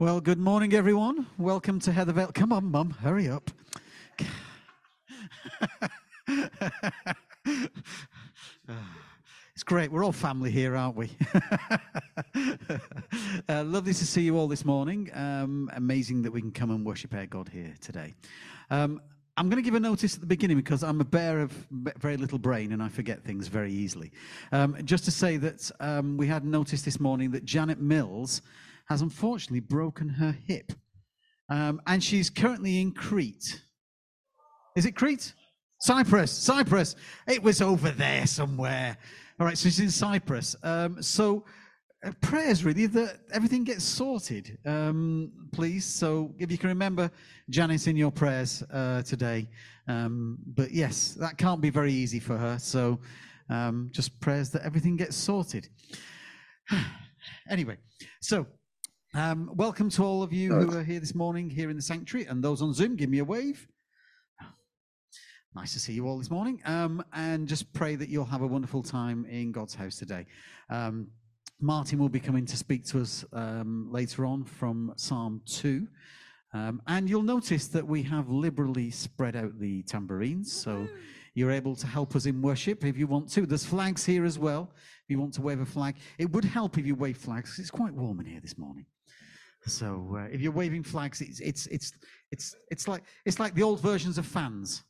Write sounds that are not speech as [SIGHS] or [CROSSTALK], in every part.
Well, good morning, everyone. Welcome to Heathervale. Come on, Mum, hurry up. it's great. We're all family here, aren't we? [LAUGHS] uh, lovely to see you all this morning. Um, amazing that we can come and worship our God here today. Um, I'm going to give a notice at the beginning because I'm a bear of very little brain and I forget things very easily. Um, just to say that um, we had notice this morning that Janet Mills has unfortunately broken her hip. Um, and she's currently in Crete. Is it Crete? Cyprus, Cyprus. It was over there somewhere. All right, so she's in Cyprus. Um, so uh, prayers really that everything gets sorted, um, please. So if you can remember Janice in your prayers uh, today. Um, but yes, that can't be very easy for her. So um, just prayers that everything gets sorted. [SIGHS] anyway, so um, welcome to all of you who are here this morning, here in the sanctuary, and those on Zoom. Give me a wave. Nice to see you all this morning. Um, and just pray that you'll have a wonderful time in God's house today. Um, Martin will be coming to speak to us um, later on from Psalm 2. Um, and you'll notice that we have liberally spread out the tambourines. So you're able to help us in worship if you want to. There's flags here as well. If you want to wave a flag, it would help if you wave flags. It's quite warm in here this morning. So uh, if you're waving flags, it's it's it's it's it's like it's like the old versions of fans.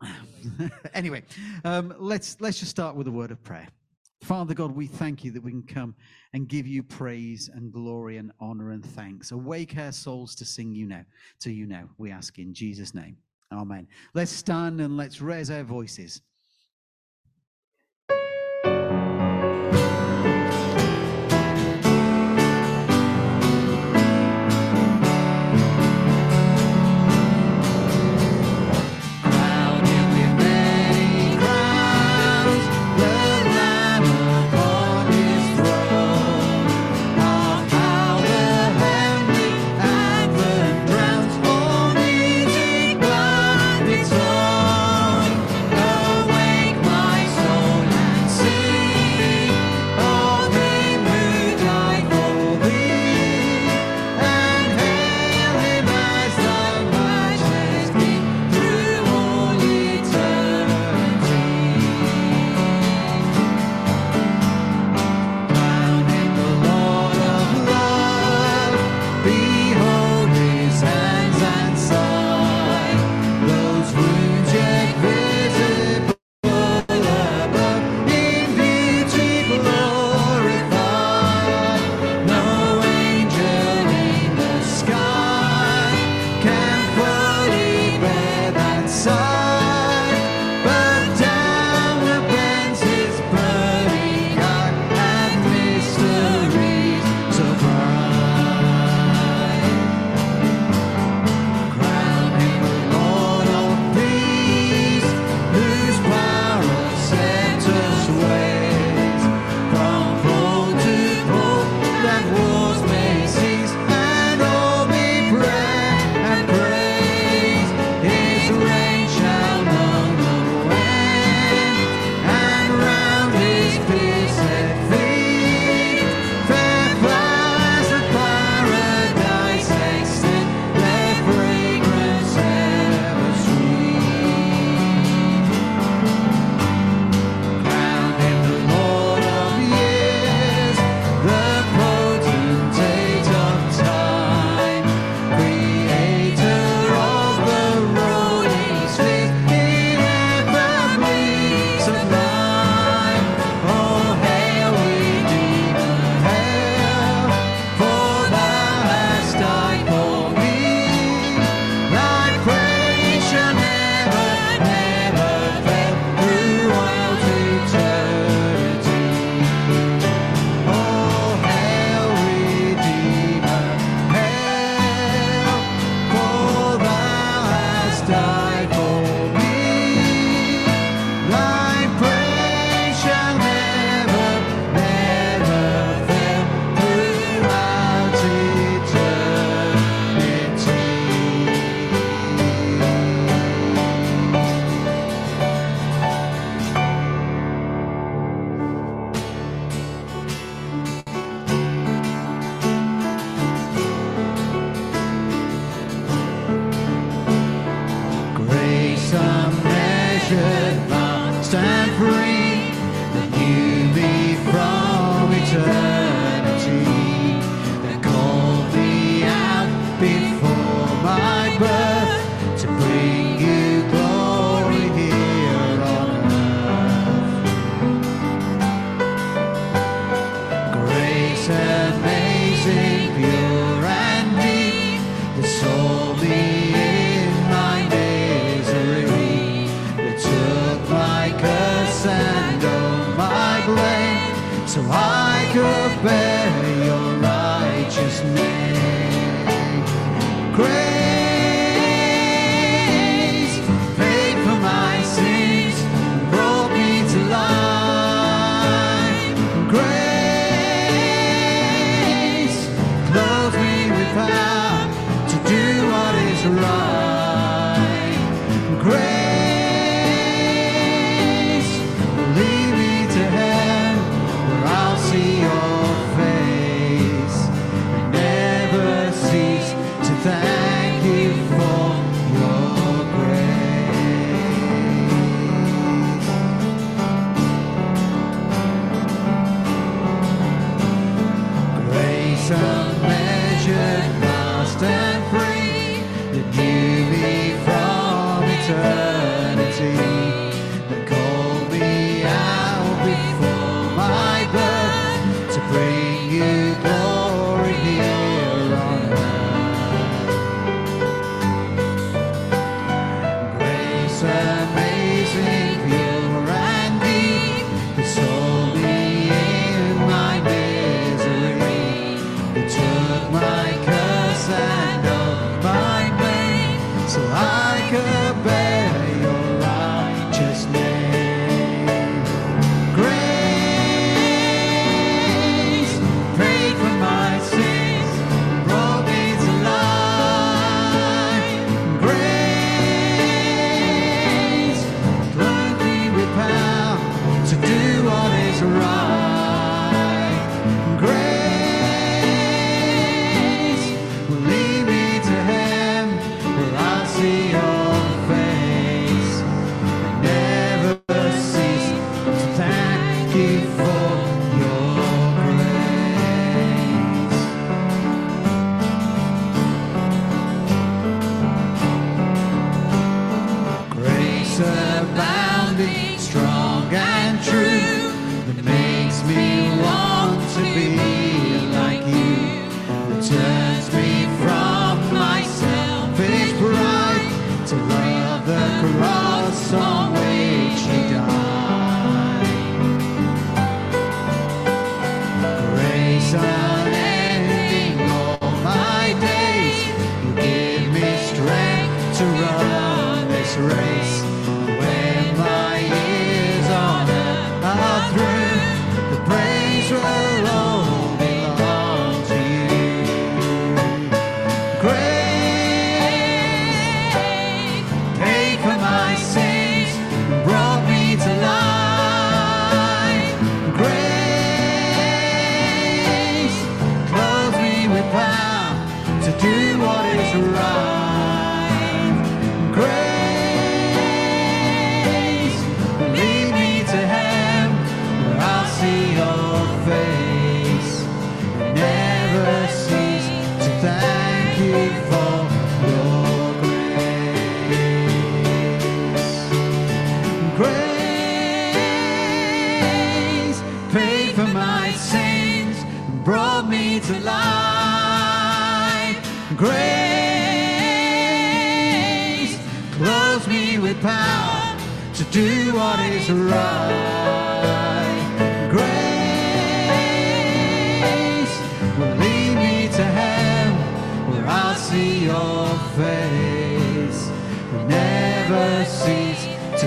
[SIGHS] anyway, um, let's let's just start with a word of prayer. Father God, we thank you that we can come and give you praise and glory and honor and thanks. Awake our souls to sing you now, to you now. We ask in Jesus' name. Amen. Let's stand and let's raise our voices.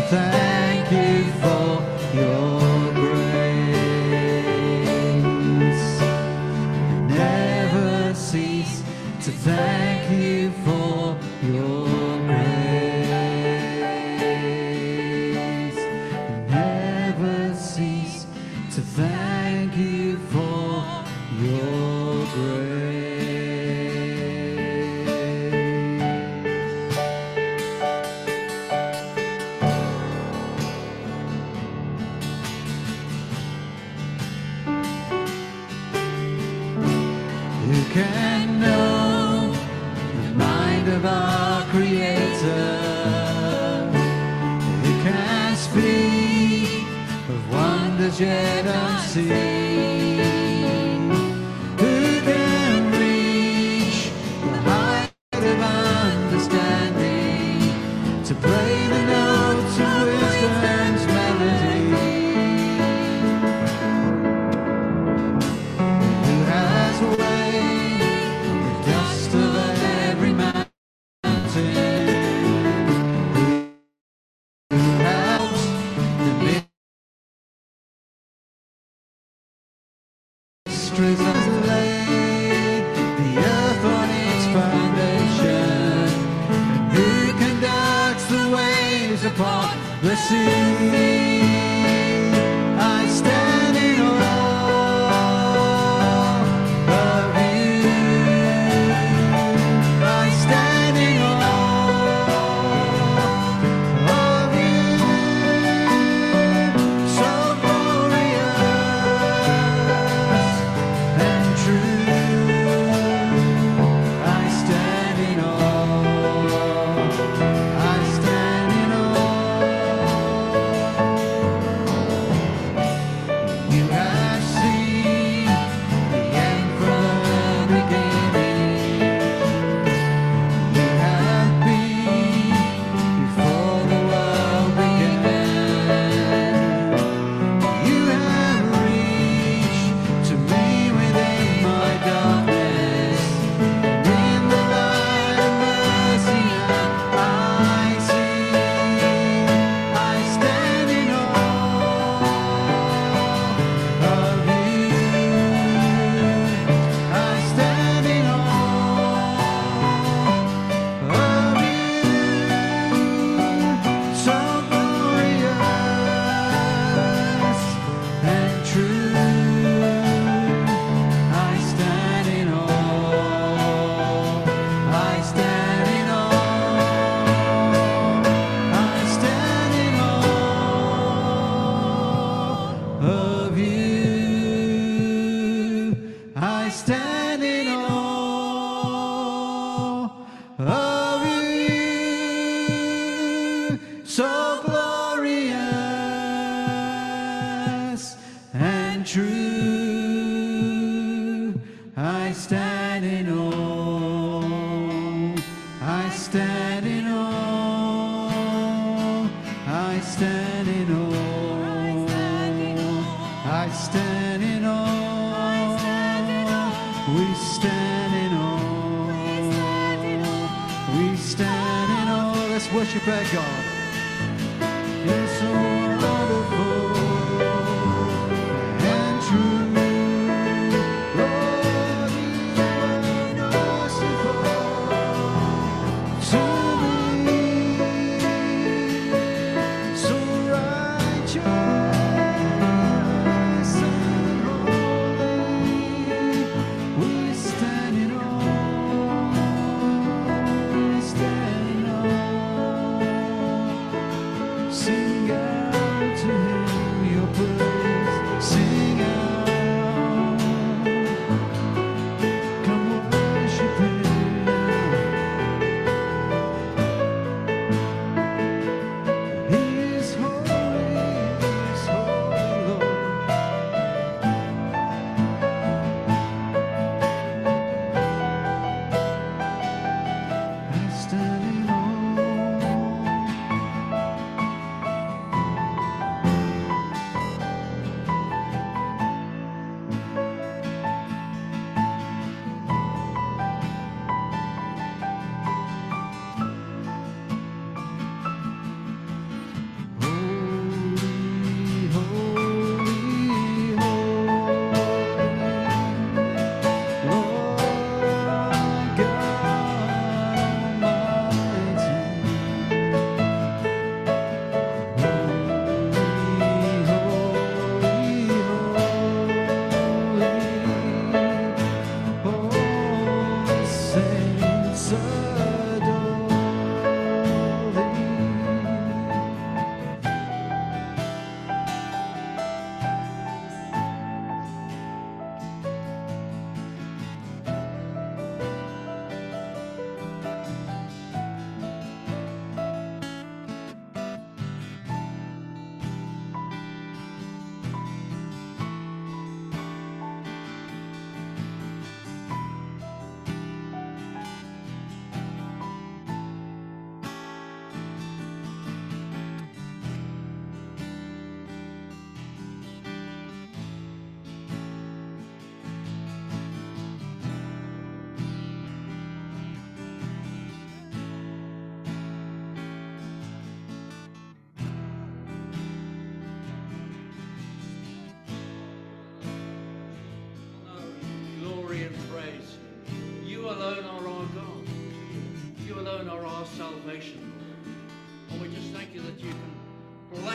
Cease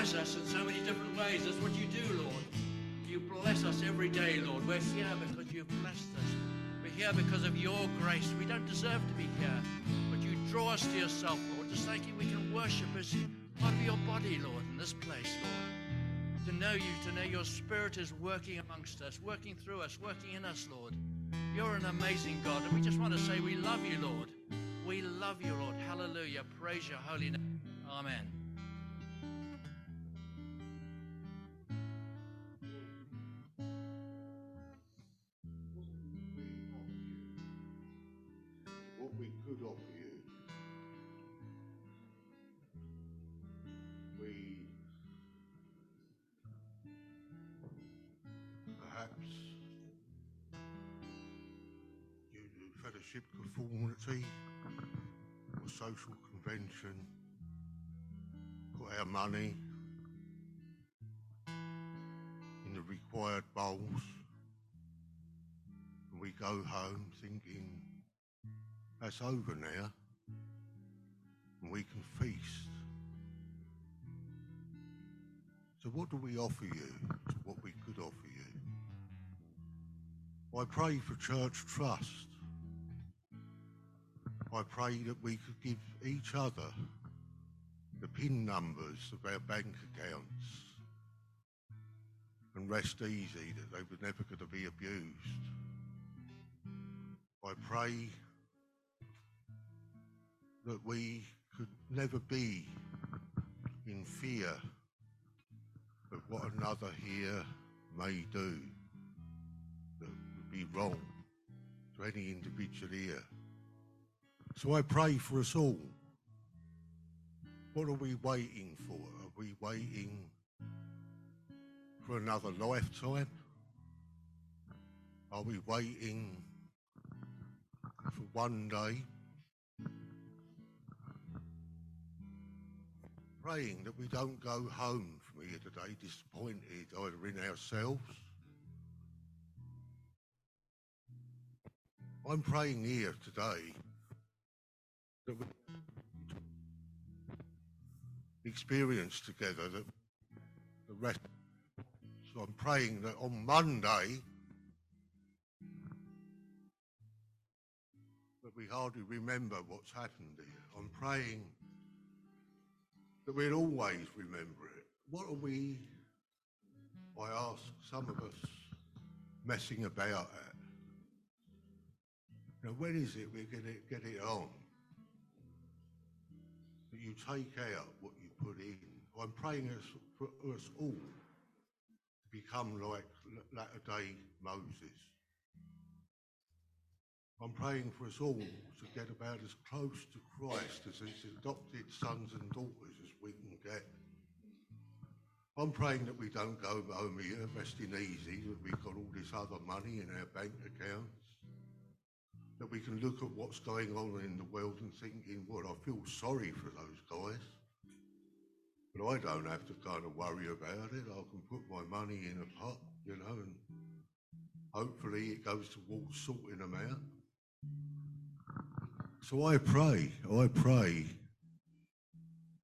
bless us in so many different ways. That's what you do, Lord. You bless us every day, Lord. We're here because you've blessed us. We're here because of your grace. We don't deserve to be here, but you draw us to yourself, Lord. Just thank you we can worship as part of your body, Lord, in this place, Lord to know you, to know your Spirit is working amongst us, working through us, working in us, Lord. You're an amazing God, and we just want to say we love you, Lord. We love you, Lord. Hallelujah. Praise your holy name. Amen. Fellowship conformity or social convention, put our money in the required bowls, and we go home thinking that's over now, and we can feast. So, what do we offer you what we could offer you? I pray for church trust. I pray that we could give each other the PIN numbers of our bank accounts and rest easy that they were never going to be abused. I pray that we could never be in fear of what another here may do that would be wrong to any individual here. So I pray for us all. What are we waiting for? Are we waiting for another lifetime? Are we waiting for one day? Praying that we don't go home from here today disappointed either in ourselves. I'm praying here today that we experience together that the rest. So I'm praying that on Monday that we hardly remember what's happened here. I'm praying that we'll always remember it. What are we, I ask some of us, messing about at? Now, when is it we're going to get it on? You take out what you put in. I'm praying us, for us all to become like latter day Moses. I'm praying for us all to get about as close to Christ as his adopted sons and daughters as we can get. I'm praying that we don't go home here resting easy, that we've got all this other money in our bank accounts, that we can look at what's going on in the world and thinking, well, I feel sorry for those guys. But I don't have to kind of worry about it. I can put my money in a pot, you know, and hopefully it goes towards sorting them out. So I pray, I pray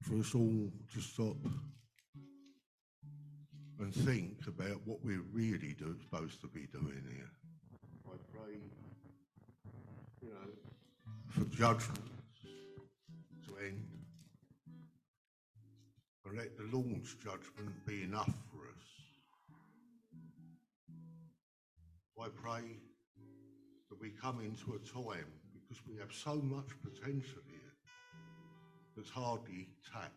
for us all to stop and think about what we're really do, supposed to be doing here. I pray, for judgment to end. And let the Lord's judgment be enough for us. I pray that we come into a time because we have so much potential here that's hardly tapped,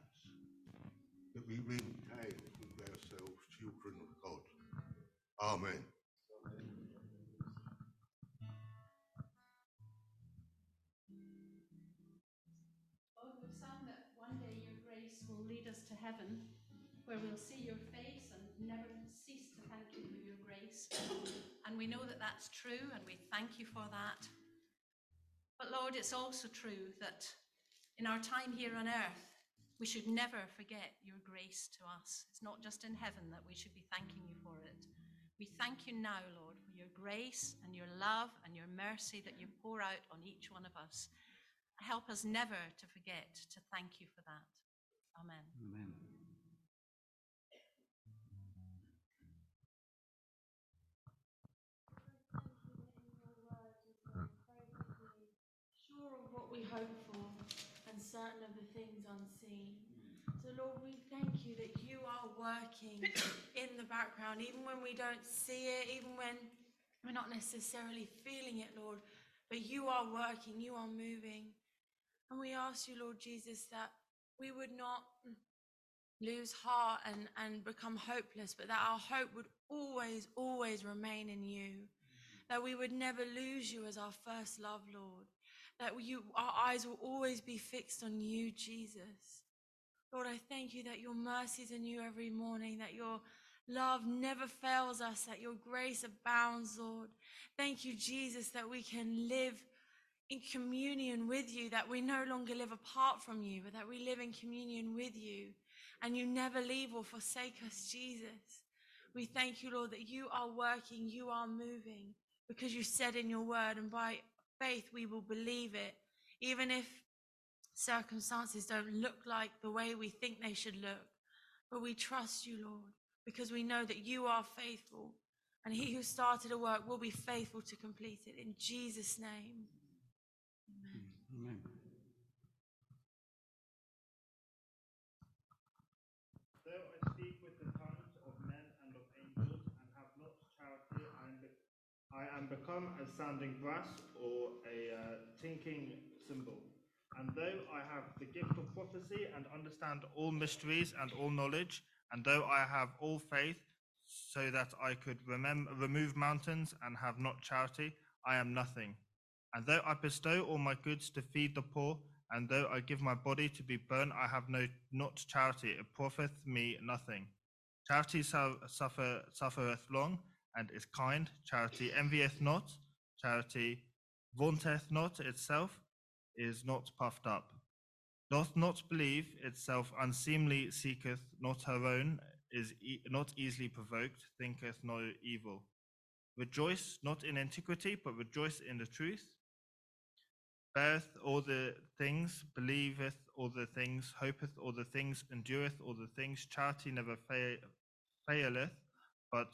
that we really can ourselves children of God. Amen. Heaven, where we'll see your face and never cease to thank you for your grace. And we know that that's true, and we thank you for that. But Lord, it's also true that in our time here on earth, we should never forget your grace to us. It's not just in heaven that we should be thanking you for it. We thank you now, Lord, for your grace and your love and your mercy that you pour out on each one of us. Help us never to forget to thank you for that. Amen. Amen. Sure of what we hope for and certain of the things unseen. So, Lord, we thank you that you are working in the background, even when we don't see it, even when we're not necessarily feeling it, Lord. But you are working, you are moving. And we ask you, Lord Jesus, that we would not lose heart and, and become hopeless, but that our hope would always, always remain in you. Mm-hmm. That we would never lose you as our first love, Lord. That you, our eyes will always be fixed on you, Jesus. Lord, I thank you that your mercies are new every morning, that your love never fails us, that your grace abounds, Lord. Thank you, Jesus, that we can live in communion with you, that we no longer live apart from you, but that we live in communion with you, and you never leave or forsake us, Jesus. We thank you, Lord, that you are working, you are moving, because you said in your word, and by faith we will believe it, even if circumstances don't look like the way we think they should look. But we trust you, Lord, because we know that you are faithful, and he who started a work will be faithful to complete it. In Jesus' name. Amen. Though I speak with the tongues of men and of angels and have not charity, I am, be- I am become a sounding brass or a uh, tinkling cymbal. And though I have the gift of prophecy and understand all mysteries and all knowledge, and though I have all faith, so that I could remove mountains and have not charity, I am nothing. And though I bestow all my goods to feed the poor, and though I give my body to be burned, I have no not charity. It profiteth me nothing. Charity su- suffer, suffereth long, and is kind. Charity envieth not. Charity vaunteth not itself, is not puffed up, doth not believe itself unseemly, seeketh not her own, is e- not easily provoked, thinketh no evil. Rejoice not in antiquity, but rejoice in the truth. Beareth all the things, believeth all the things, hopeth all the things, endureth all the things. Charity never fa- faileth, but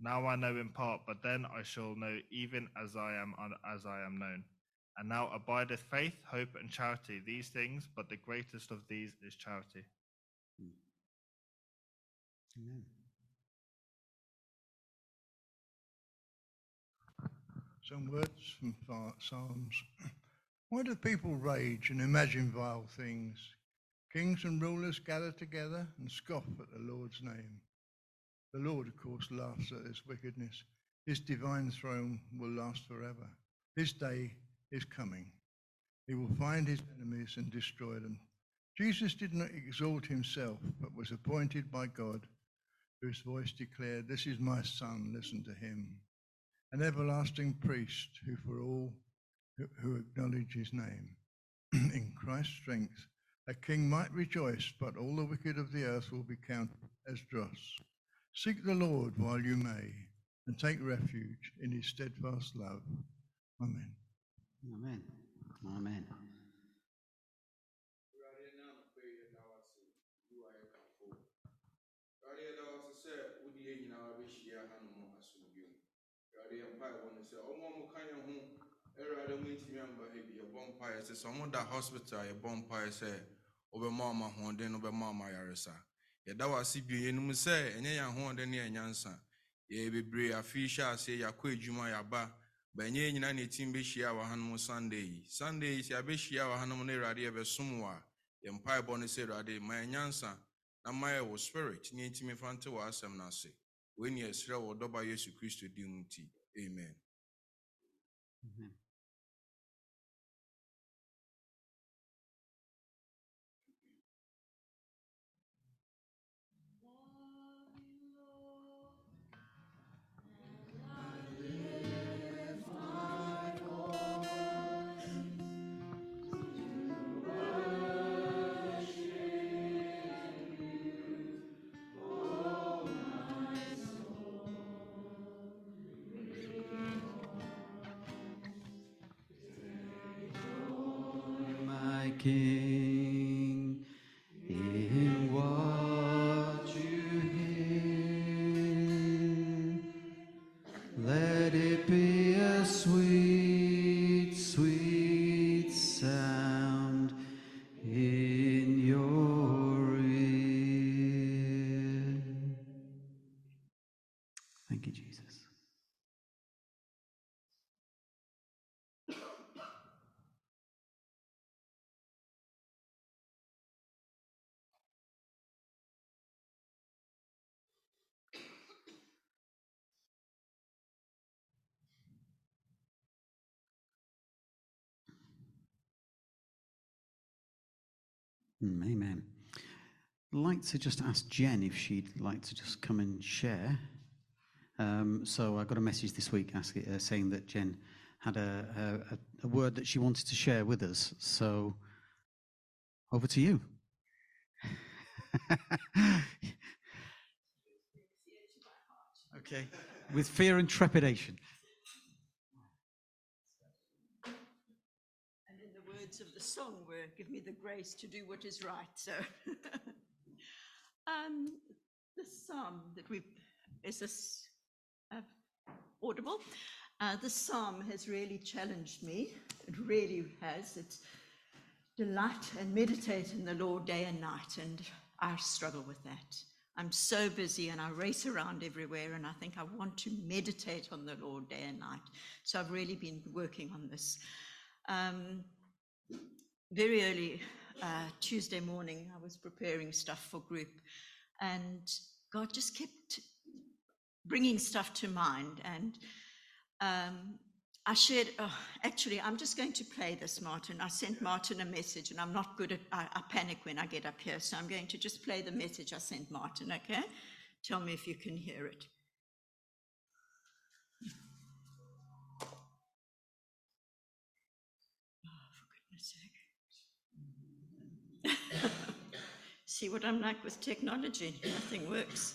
Now I know in part, but then I shall know even as I am as I am known. And now abideth faith, hope, and charity, these things, but the greatest of these is charity. Hmm. Amen. Some words from Psalms. [CLEARS THROAT] Why do people rage and imagine vile things? Kings and rulers gather together and scoff at the Lord's name. The Lord, of course, laughs at this wickedness. His divine throne will last forever. His day is coming. He will find his enemies and destroy them. Jesus did not exalt himself, but was appointed by God, whose voice declared, This is my son, listen to him. An everlasting priest who, for all who, acknowledge his name, [CLEARS THROAT] in Christ's strength, a king might rejoice, but all the wicked of the earth will be counted as dross. Seek the Lord while you may, and take refuge in his steadfast love. Amen. Amen. Amen. Awurade ɛna anɔpa yi yɛda wo ase wo a yɛkamfo wo. Awurade yɛda wo ase sɛ wode yɛn nyinaa bɛhyia hanom asomdwe mu awurade yɛ mpaebɔ no sɛ ɔmo a moka yɛn ho awurade montumi amba ha bi mpaeɛ sɛ sɛ ɔmo da hospital a yɛbɔ mpaeɛ sɛ wobɛma ɔmo ahoɔden no wobɛma ɔmo ayaresa yɛda wo ase bio. Yɛnim sɛ ɛnyɛ yɛn ahoɔden ne yɛn nyansa. Yɛyɛ bebree afei hyɛ aseɛ yɛakɔ adwuma yɛaba. Bɛnyɛ yɛn nyinaa na yɛtim bɛhyia wɔ hanom sunday yi. Sunday yi sɛ yɛabɛhyia wɔ hanom no awurade yɛbɛsom wɔ a yɛn mpaebɔ no sɛ awurade ma yɛn na ma yɛ wo spirit ne yɛntumi fa nte wɔ asɛm no ase. Wei ne yɛsrɛ wɔ dɔba yesu kristo din mu nti. Amen. Amen. My Mm, Amen. I'd like to just ask Jen if she'd like to just come and share. Um, so I got a message this week asking, uh, saying that Jen had a, a, a- a word that she wanted to share with us. So over to you. [LAUGHS] okay. With fear and trepidation. And in the words of the song, were give me the grace to do what is right. So, [LAUGHS] um, the psalm that we is this uh, audible? Uh, psalm has really challenged me. It really has. It's delight and meditate in the Lord day and night, and I struggle with that. I'm so busy and I race around everywhere, and I think I want to meditate on the Lord day and night. So I've really been working on this. Um, very early uh, Tuesday morning, I was preparing stuff for group, and God just kept bringing stuff to mind. And um, I shared, oh, actually, I'm just going to play this, Martin. I sent Martin a message, and I'm not good at, I, I panic when I get up here. So I'm going to just play the message I sent Martin, okay? Tell me if you can hear it. Oh, for goodness sake. See what I'm like with technology? Nothing works.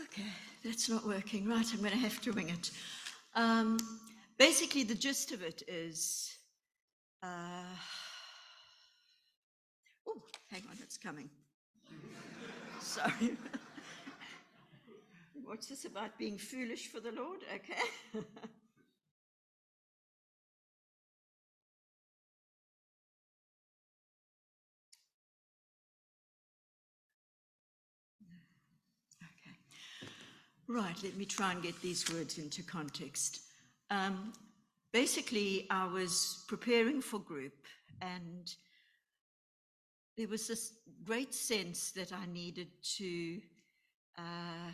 Okay, that's not working. Right, I'm going to have to wing it. Um, basically, the gist of it is. Uh, oh, hang on, it's coming. Sorry. [LAUGHS] What's this about being foolish for the Lord? Okay. [LAUGHS] Right, let me try and get these words into context. Um, basically, I was preparing for group, and there was this great sense that I needed to uh,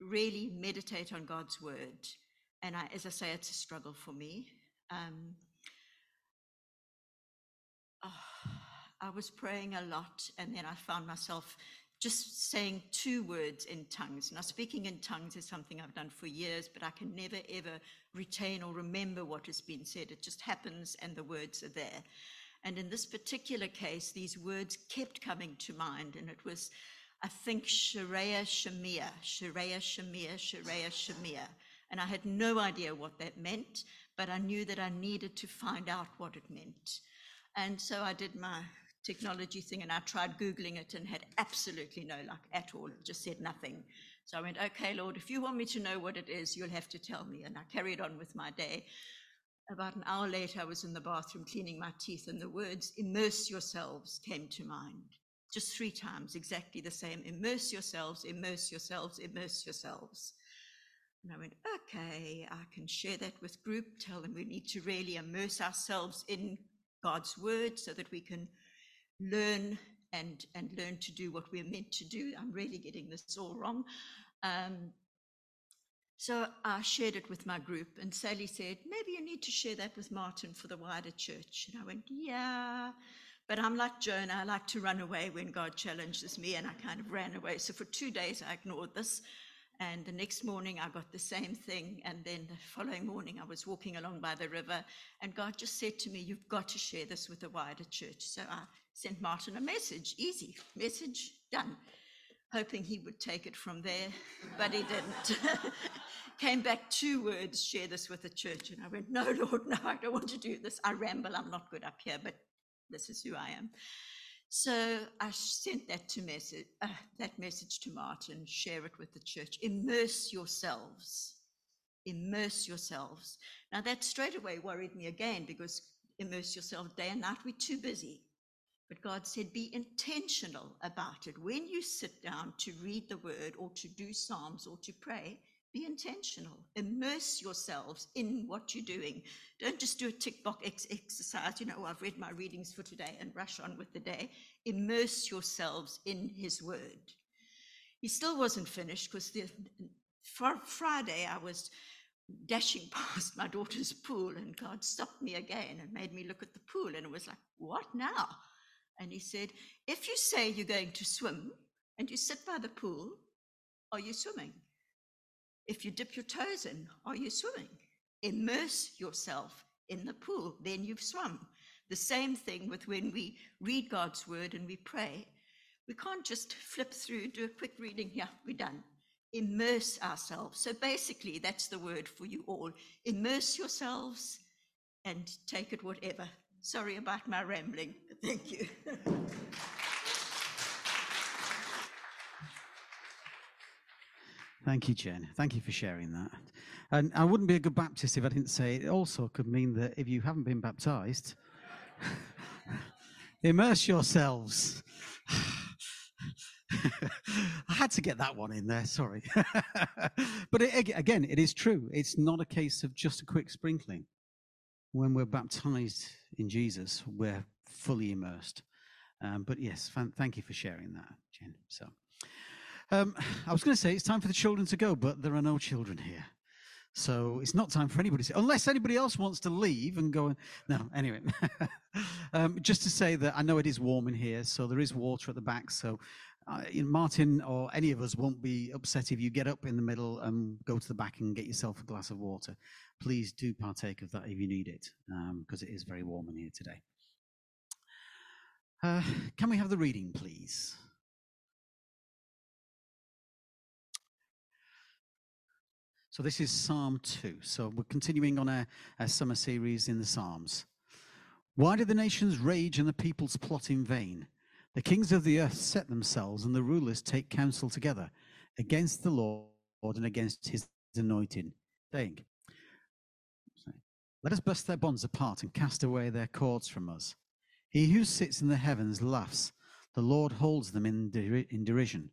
really meditate on God's word. And I, as I say, it's a struggle for me. Um, oh, [SIGHS] I was praying a lot, and then I found myself just saying two words in tongues. Now, speaking in tongues is something I've done for years, but I can never ever retain or remember what has been said. It just happens, and the words are there. And in this particular case, these words kept coming to mind, and it was, I think, Sharia Shamia, Sharia Shamia, Sharia Shamia. And I had no idea what that meant, but I knew that I needed to find out what it meant. And so I did my technology thing and I tried Googling it and had absolutely no luck at all. It just said nothing. So I went, okay, Lord, if you want me to know what it is, you'll have to tell me. And I carried on with my day. About an hour later, I was in the bathroom cleaning my teeth, and the words, immerse yourselves, came to mind. Just three times, exactly the same. Immerse yourselves, immerse yourselves, immerse yourselves. And I went, okay, I can share that with group, tell them we need to really immerse ourselves in God's word so that we can learn and and learn to do what we're meant to do. I'm really getting this all wrong. Um, so I shared it with my group, and Sally said, maybe you need to share that with Martin for the wider church. And I went, yeah. But I'm like Jonah, I like to run away when God challenges me, and I kind of ran away. So for two days, I ignored this. And the next morning, I got the same thing. And then the following morning, I was walking along by the river, and God just said to me, You've got to share this with the wider church. So I sent Martin a message, easy, message done, hoping he would take it from there, but he didn't. [LAUGHS] Came back two words, share this with the church. And I went, No, Lord, no, I don't want to do this. I ramble, I'm not good up here, but this is who I am. So I sent that to message, uh, that message to Martin, share it with the church. Immerse yourselves. Immerse yourselves. Now that straight away worried me again because immerse yourself day and night. We're too busy. But God said, be intentional about it. When you sit down to read the word or to do Psalms or to pray, be intentional. Immerse yourselves in what you're doing. Don't just do a tick box ex- exercise, you know, oh, I've read my readings for today and rush on with the day. Immerse yourselves in his word. He still wasn't finished because the for Friday I was dashing [LAUGHS] past my daughter's pool and God stopped me again and made me look at the pool and it was like, what now? And he said, if you say you're going to swim and you sit by the pool, are you swimming? If you dip your toes in, are you swimming? Immerse yourself in the pool, then you've swum. The same thing with when we read God's word and we pray. We can't just flip through, do a quick reading, yeah, we're done. Immerse ourselves. So basically, that's the word for you all. Immerse yourselves and take it whatever. Sorry about my rambling. Thank you. Thank you, Jen. Thank you for sharing that. And I wouldn't be a good Baptist if I didn't say it also could mean that if you haven't been baptized, [LAUGHS] immerse yourselves. [LAUGHS] I had to get that one in there, sorry. [LAUGHS] but it, again, it is true. It's not a case of just a quick sprinkling. When we're baptized in Jesus, we're fully immersed. Um, but yes, fan- thank you for sharing that, Jen. So, um, [SIGHS] I was going to say it's time for the children to go, but there are no children here. So it's not time for anybody to, unless anybody else wants to leave and go. And, no, anyway, [LAUGHS] um, just to say that I know it is warm in here, so there is water at the back. So uh, you know, Martin or any of us won't be upset if you get up in the middle and go to the back and get yourself a glass of water. Please do partake of that if you need it, because it is very warm in here today. Uh, can we have the reading, please? So this is Psalm 2. So we're continuing on our, our summer series in the Psalms. Why do the nations rage and the peoples plot in vain? The kings of the earth set themselves and the rulers take counsel together against the Lord and against his anointed, saying, Let us burst their bonds apart and cast away their cords from us. He who sits in the heavens laughs. The Lord holds them in, deri- in derision.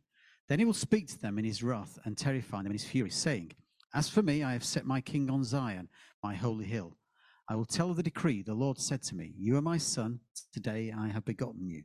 Then he will speak to them in his wrath and terrify them in his fury, saying, As for me, I have set my king on Zion, my holy hill. I will tell of the decree. The Lord said to me, You are my son. Today I have begotten you.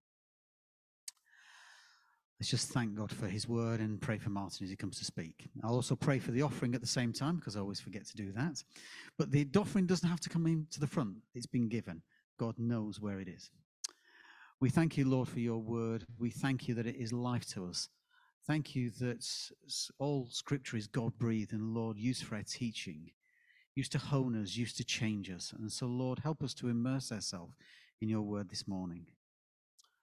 Let's just thank God for his word and pray for Martin as he comes to speak. I'll also pray for the offering at the same time because I always forget to do that. But the offering doesn't have to come into the front, it's been given. God knows where it is. We thank you, Lord, for your word. We thank you that it is life to us. Thank you that all scripture is God breathed and, Lord, used for our teaching, used to hone us, used to change us. And so, Lord, help us to immerse ourselves in your word this morning.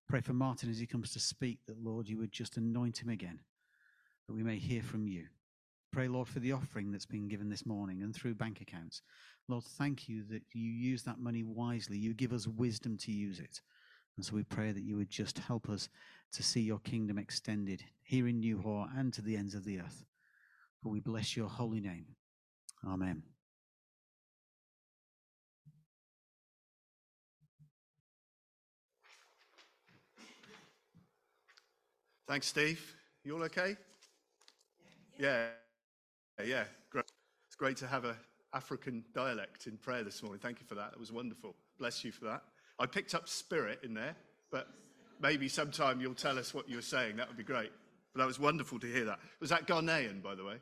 Pray for Martin as he comes to speak that, Lord, you would just anoint him again, that we may hear from you. Pray, Lord, for the offering that's been given this morning and through bank accounts. Lord, thank you that you use that money wisely. You give us wisdom to use it. And so we pray that you would just help us to see your kingdom extended here in New Newhall and to the ends of the earth. For we bless your holy name. Amen. Thanks, Steve. You all okay? Yeah, yeah, great. It's great to have a African dialect in prayer this morning. Thank you for that. That was wonderful. Bless you for that. I picked up spirit in there, but maybe sometime you'll tell us what you were saying. That would be great. But that was wonderful to hear that. Was that Ghanaian, by the way?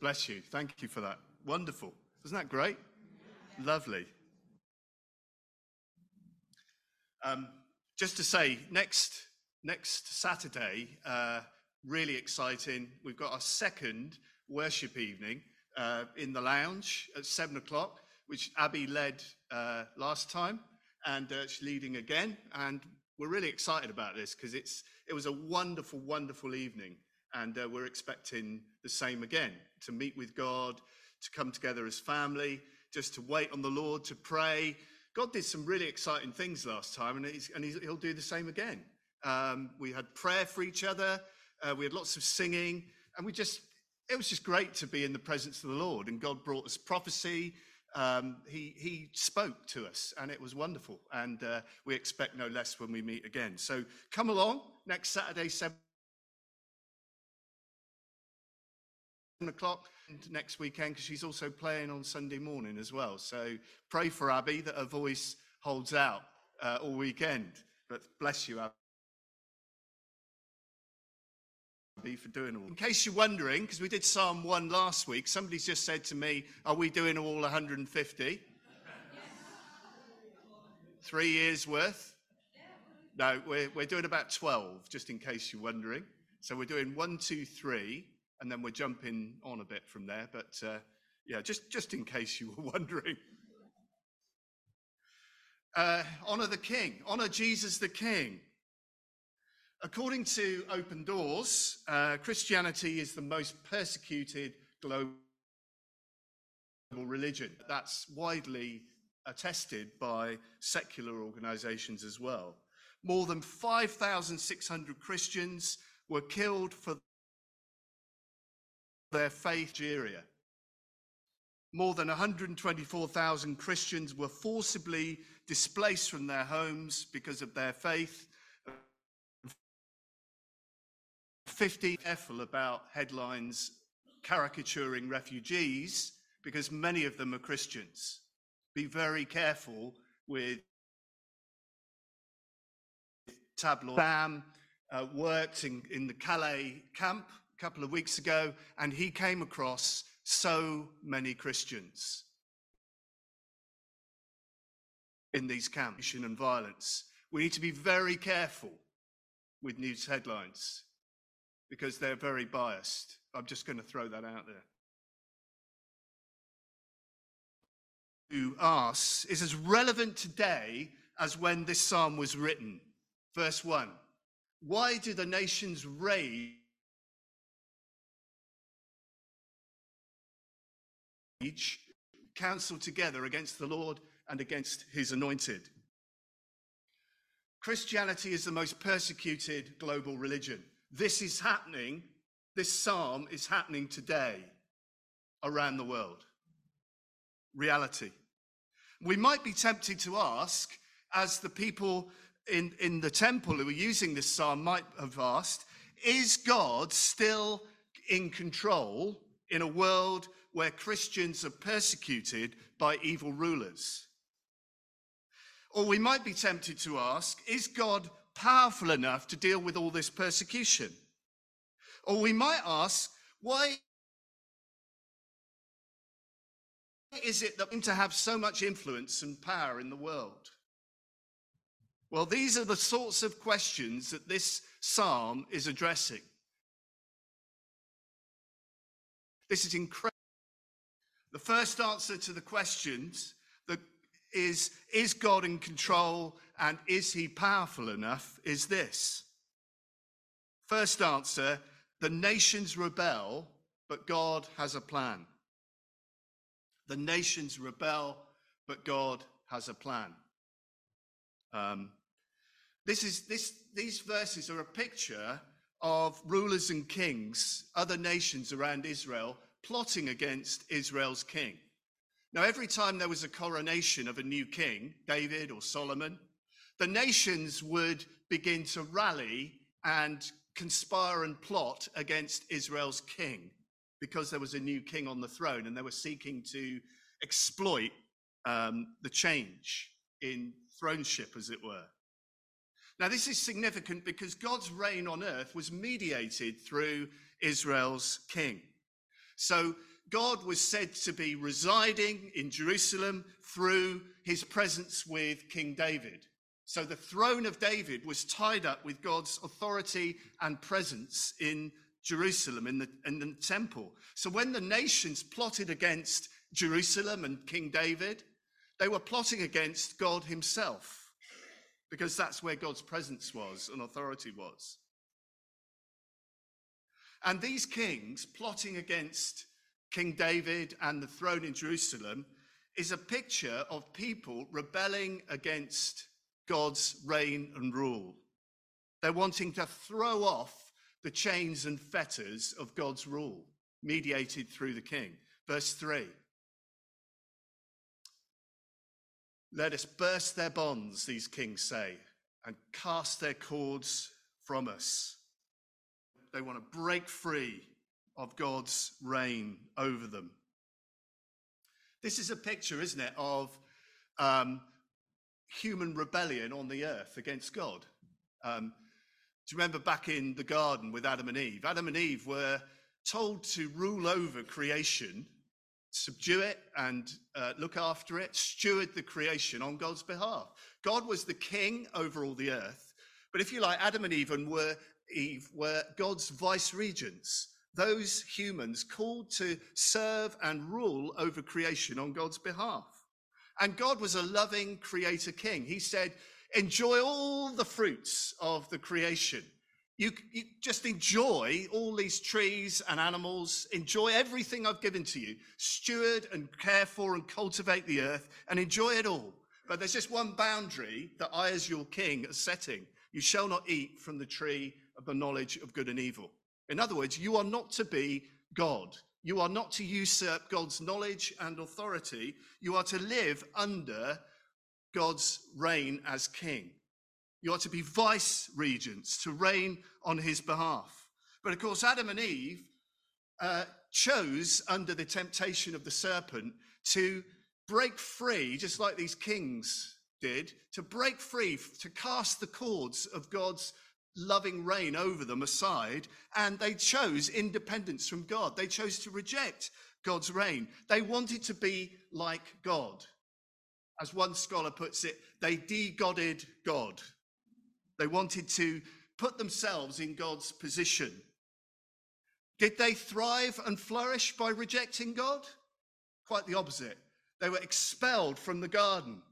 Bless you. Thank you for that. Wonderful. Isn't that great? Lovely. Um, just to say, next next Saturday, uh, really exciting. We've got our second worship evening uh, in the lounge at seven o'clock, which Abby led uh, last time, and uh, she's leading again. And we're really excited about this because it's it was a wonderful, wonderful evening, and uh, we're expecting the same again to meet with God, to come together as family, just to wait on the Lord, to pray. God did some really exciting things last time, and, and he'll do the same again. Um, we had prayer for each other. Uh, we had lots of singing, and we just, it was just great to be in the presence of the Lord. And God brought us prophecy. Um, he, he spoke to us, and it was wonderful. And uh, we expect no less when we meet again. So come along next Saturday, 7 o'clock next weekend, because she's also playing on Sunday morning as well. So pray for Abby that her voice holds out uh, all weekend. But bless you, Abby. Be for doing all. In case you're wondering, because we did Psalm 1 last week, somebody's just said to me, Are we doing all 150? Three years worth? No, we're, we're doing about 12, just in case you're wondering. So we're doing one, two, three, and then we're jumping on a bit from there. But uh, yeah, just, just in case you were [LAUGHS] wondering. uh, honor the king, honor Jesus the king. According to Open Doors, uh, Christianity is the most persecuted global religion. That's widely attested by secular organizations as well. More than 5,600 Christians were killed for their faith in Nigeria. More than 124,000 Christians were forcibly displaced from their homes because of their faith. 50 careful about headlines caricaturing refugees because many of them are Christians. Be very careful with tabloid. Sam uh, worked in, in the Calais camp a couple of weeks ago, and he came across so many Christians in these camps and violence. We need to be very careful with news headlines because they're very biased. I'm just going to throw that out there. To us is as relevant today as when this psalm was written. Verse 1 Why do the nations rage? Counsel together against the Lord and against his anointed. Christianity is the most persecuted global religion. This is happening, this psalm is happening today around the world. Reality. We might be tempted to ask, as the people in, in the temple who were using this psalm might have asked, is God still in control in a world where Christians are persecuted by evil rulers? Or we might be tempted to ask, is God powerful enough to deal with all this persecution? Or we might ask, why is it that we to have so much influence and power in the world? Well, these are the sorts of questions that this psalm is addressing. This is incredible. The first answer to the questions is is God in control and is he powerful enough is this. First answer, the nations rebel, but God has a plan. The nations rebel, but God has a plan. Um, this is, this, these verses are a picture of rulers and kings, other nations around Israel, plotting against Israel's king. Now, every time there was a coronation of a new king, David or Solomon, the nations would begin to rally and conspire and plot against Israel's king because there was a new king on the throne and they were seeking to exploit um, the change in throneship, as it were. Now, this is significant because God's reign on earth was mediated through Israel's king. So, God was said to be residing in Jerusalem through his presence with King David. So, the throne of David was tied up with God's authority and presence in Jerusalem, in the, in the temple. So, when the nations plotted against Jerusalem and King David, they were plotting against God himself because that's where God's presence was and authority was. And these kings plotting against King David and the throne in Jerusalem is a picture of people rebelling against God's reign and rule. They're wanting to throw off the chains and fetters of God's rule, mediated through the king. Verse 3 Let us burst their bonds, these kings say, and cast their cords from us. They want to break free of God's reign over them. This is a picture, isn't it, of um, human rebellion on the earth against God. Um, do you remember back in the garden with Adam and Eve? Adam and Eve were told to rule over creation subdue it and uh, look after it, steward the creation on God's behalf. God was the king over all the earth. But if you like, Adam and Eve were, Eve were God's vice regents, those humans called to serve and rule over creation on God's behalf. And God was a loving creator king. He said, enjoy all the fruits of the creation. You, you, just enjoy all these trees and animals, enjoy everything I've given to you, steward and care for and cultivate the earth, and enjoy it all. But there's just one boundary that I, as your king, are setting. You shall not eat from the tree of the knowledge of good and evil. In other words, you are not to be God. You are not to usurp God's knowledge and authority. You are to live under God's reign as king. You are to be vice regents, to reign on his behalf. But of course, Adam and Eve uh, chose, under the temptation of the serpent, to break free, just like these kings did, to break free, to cast the cords of God's loving reign over them aside, and they chose independence from God. They chose to reject God's reign. They wanted to be like God. As one scholar puts it, they de-godded God. They wanted to put themselves in God's position. Did they thrive and flourish by rejecting God? Quite the opposite. They were expelled from the garden.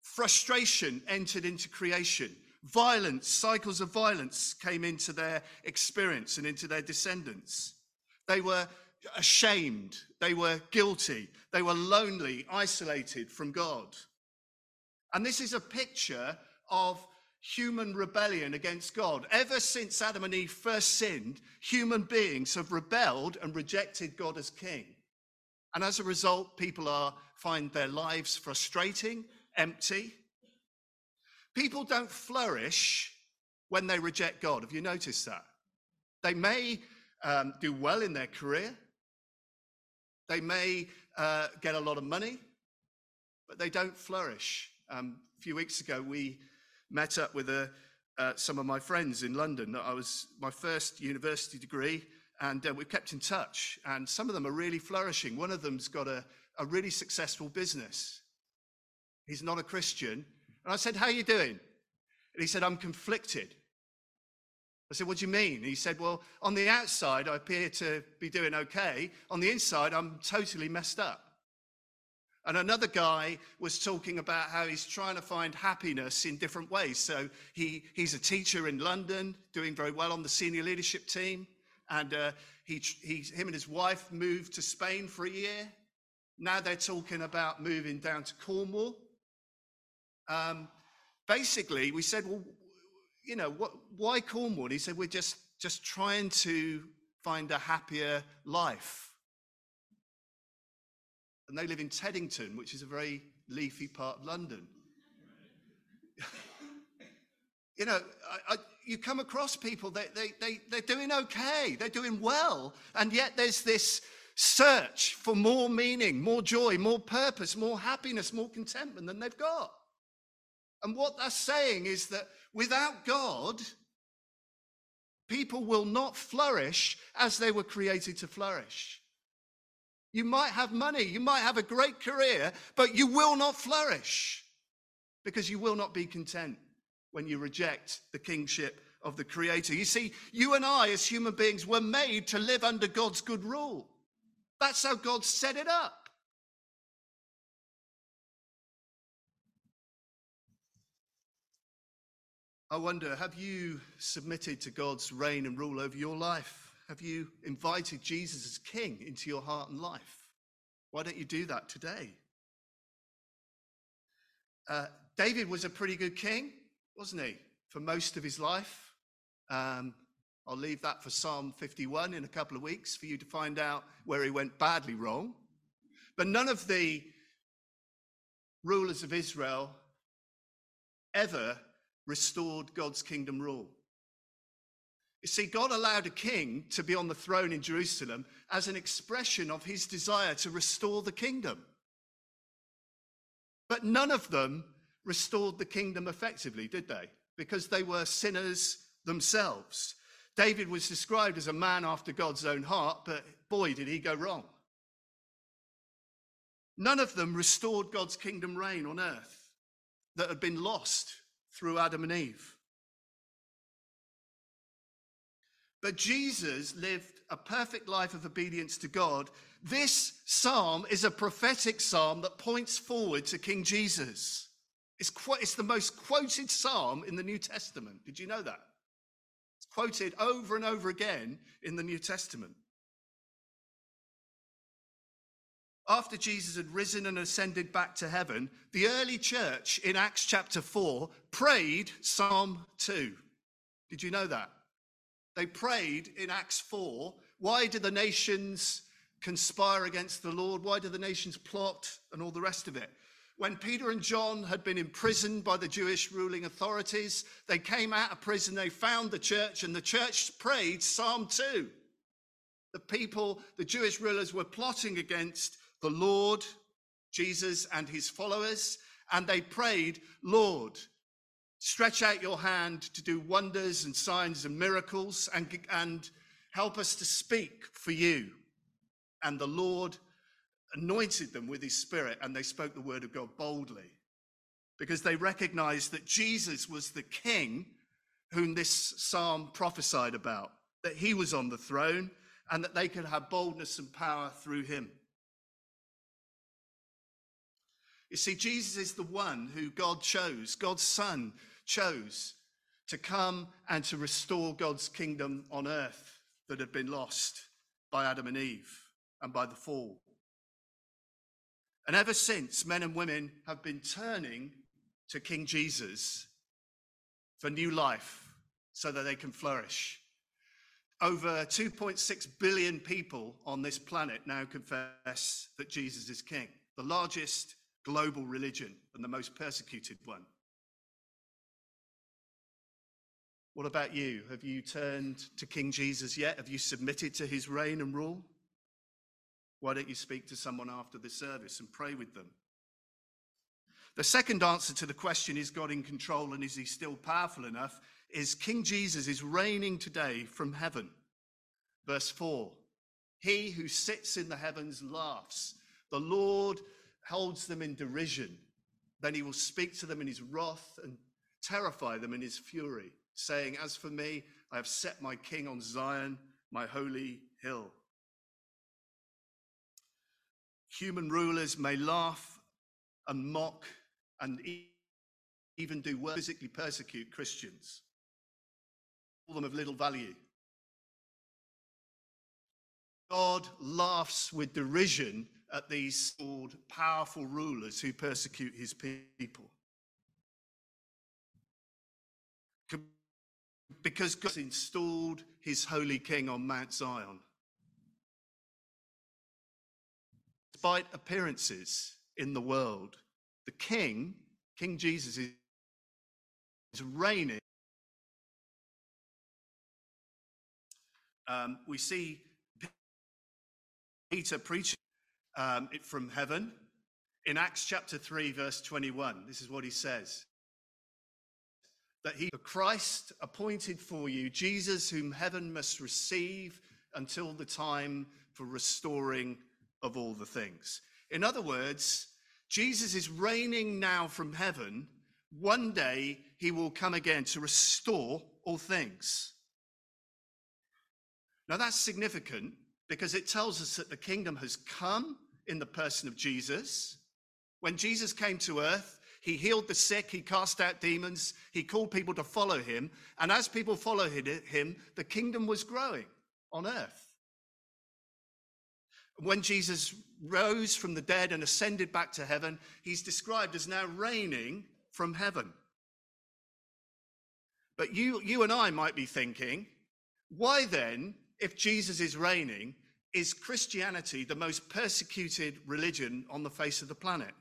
Frustration entered into creation. Violence, cycles of violence came into their experience and into their descendants. They were ashamed. They were guilty. They were lonely, isolated from God. And this is a picture of human rebellion against God. Ever since Adam and Eve first sinned, human beings have rebelled and rejected God as king. And as a result, people are find their lives frustrating, empty. People don't flourish when they reject God. Have you noticed that? They may um, do well in their career. They may uh, get a lot of money, but they don't flourish. Um, a few weeks ago, we met up with a, uh, some of my friends in London. I was my first university degree, and uh, we've kept in touch. And some of them are really flourishing. One of them's got a, a really successful business. He's not a Christian. And I said, How are you doing? And he said, I'm conflicted. I said, What do you mean? he said, Well, on the outside, I appear to be doing okay. On the inside, I'm totally messed up. And another guy was talking about how he's trying to find happiness in different ways. So he, he's a teacher in London, doing very well on the senior leadership team. And uh, he, he, him and his wife moved to Spain for a year. Now they're talking about moving down to Cornwall. Um, basically, we said, well, you know, what, why Cornwall? And he said, we're just, just trying to find a happier life and they live in Teddington, which is a very leafy part of London. [LAUGHS] you know, I, I, you come across people, they, they, they, they're doing okay, they're doing well, and yet there's this search for more meaning, more joy, more purpose, more happiness, more contentment than they've got. And what that's saying is that without God, people will not flourish as they were created to flourish. You might have money, you might have a great career, but you will not flourish because you will not be content when you reject the kingship of the Creator. You see, you and I, as human beings, were made to live under God's good rule. That's how God set it up. I wonder, have you submitted to God's reign and rule over your life? Have you invited Jesus as King into your heart and life? Why don't you do that today? Uh, David was a pretty good king, wasn't he, for most of his life? Um, I'll leave that for Psalm 51 in a couple of weeks for you to find out where he went badly wrong. But none of the rulers of Israel ever restored God's kingdom rule. You see, God allowed a king to be on the throne in Jerusalem as an expression of his desire to restore the kingdom. But none of them restored the kingdom effectively, did they? Because they were sinners themselves. David was described as a man after God's own heart, but boy, did he go wrong. None of them restored God's kingdom reign on earth that had been lost through Adam and Eve. But Jesus lived a perfect life of obedience to God. This psalm is a prophetic psalm that points forward to King Jesus. It's, qu- it's the most quoted psalm in the New Testament. Did you know that? It's quoted over and over again in the New Testament. After Jesus had risen and ascended back to heaven, the early church in Acts chapter 4 prayed Psalm 2. Did you know that? They prayed in Acts 4. Why did the nations conspire against the Lord? Why did the nations plot and all the rest of it? When Peter and John had been imprisoned by the Jewish ruling authorities, they came out of prison, they found the church, and the church prayed Psalm 2. The people, the Jewish rulers, were plotting against the Lord, Jesus, and his followers, and they prayed, Lord, stretch out your hand to do wonders and signs and miracles and, and help us to speak for you. And the Lord anointed them with his spirit and they spoke the word of God boldly because they recognized that Jesus was the king whom this psalm prophesied about, that he was on the throne and that they could have boldness and power through him. You see, Jesus is the one who God chose, God's Son chose to come and to restore God's kingdom on earth that had been lost by Adam and Eve and by the fall. And ever since, men and women have been turning to King Jesus for new life so that they can flourish. Over 2.6 billion people on this planet now confess that Jesus is King, the largest global religion and the most persecuted one. What about you? Have you turned to King Jesus yet? Have you submitted to his reign and rule? Why don't you speak to someone after the service and pray with them? The second answer to the question, is God in control and is he still powerful enough, is King Jesus is reigning today from heaven. Verse 4 He who sits in the heavens laughs. The Lord holds them in derision. Then he will speak to them in his wrath and terrify them in his fury, saying, As for me, I have set my king on Zion, my holy hill. Human rulers may laugh and mock and even do worse, physically persecute Christians, call them of little value. God laughs with derision at these called powerful rulers who persecute his people. Because God installed his holy king on Mount Zion. Despite appearances in the world, the king, King Jesus, is reigning. Um, we see Peter preaching um, it from heaven. In Acts chapter 3, verse 21, this is what he says that he, the Christ appointed for you, Jesus, whom heaven must receive until the time for restoring of all the things. In other words, Jesus is reigning now from heaven. One day he will come again to restore all things. Now that's significant because it tells us that the kingdom has come in the person of Jesus. When Jesus came to earth, he healed the sick, he cast out demons, he called people to follow him. And as people followed him, the kingdom was growing on earth. When Jesus rose from the dead and ascended back to heaven, he's described as now reigning from heaven. But you, you and I might be thinking, why then, if Jesus is reigning, is Christianity the most persecuted religion on the face of the planet?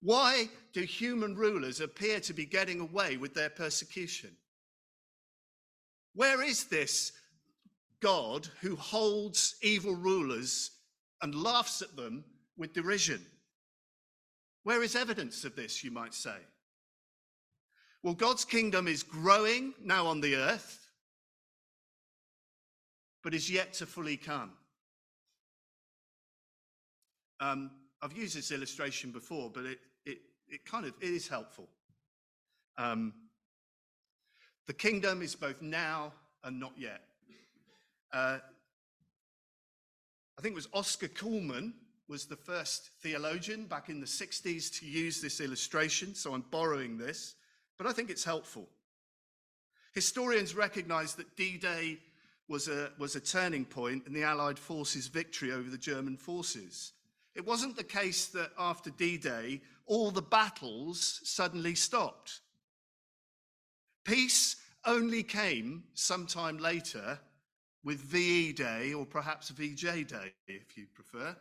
Why do human rulers appear to be getting away with their persecution? Where is this God who holds evil rulers and laughs at them with derision? Where is evidence of this, you might say? Well, God's kingdom is growing now on the earth, but is yet to fully come. Um, I've used this illustration before, but it, it, it kind of it is helpful. Um, the kingdom is both now and not yet. Uh, I think it was Oscar Cullmann was the first theologian back in the 60s to use this illustration, so I'm borrowing this, but I think it's helpful. Historians recognize that D-Day was a, was a turning point in the Allied forces' victory over the German forces. It wasn't the case that after D-Day, all the battles suddenly stopped. Peace only came sometime later with VE Day or perhaps VJ Day, if you prefer.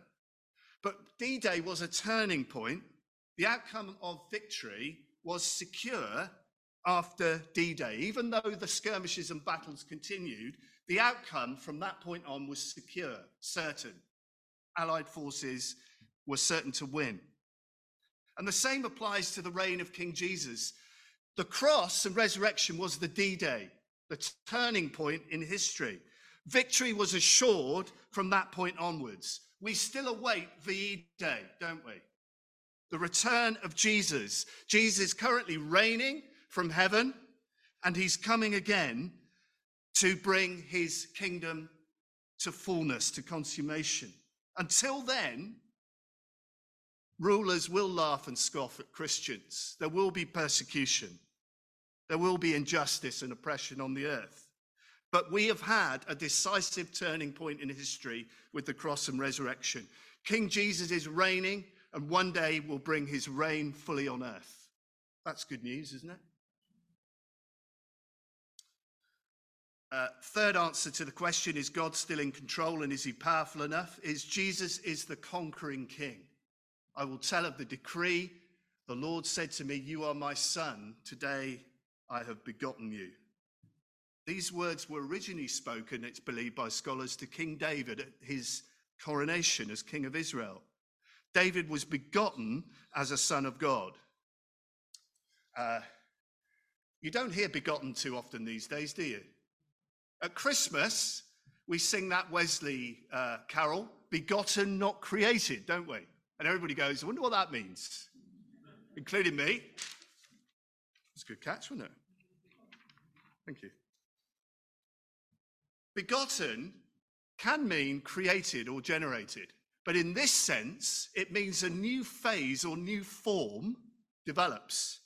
But D Day was a turning point. The outcome of victory was secure after D Day. Even though the skirmishes and battles continued, the outcome from that point on was secure, certain. Allied forces were certain to win. And the same applies to the reign of King Jesus. The cross and resurrection was the D Day, the turning point in history. Victory was assured from that point onwards. We still await VE Day, don't we? The return of Jesus. Jesus is currently reigning from heaven, and he's coming again to bring his kingdom to fullness, to consummation. Until then, rulers will laugh and scoff at Christians. There will be persecution. There will be injustice and oppression on the earth. But we have had a decisive turning point in history with the cross and resurrection. King Jesus is reigning, and one day will bring his reign fully on earth. That's good news, isn't it? Uh, third answer to the question is God still in control and is he powerful enough? Is Jesus is the conquering king. I will tell of the decree. The Lord said to me, You are my son. Today I have begotten you. These words were originally spoken, it's believed by scholars, to King David at his coronation as King of Israel. David was begotten as a son of God. Uh, you don't hear begotten too often these days, do you? At Christmas, we sing that Wesley uh, carol, begotten, not created, don't we? And everybody goes, I wonder what that means, including me. It's a good catch, wasn't it? Thank you. Begotten can mean created or generated, but in this sense, it means a new phase or new form develops.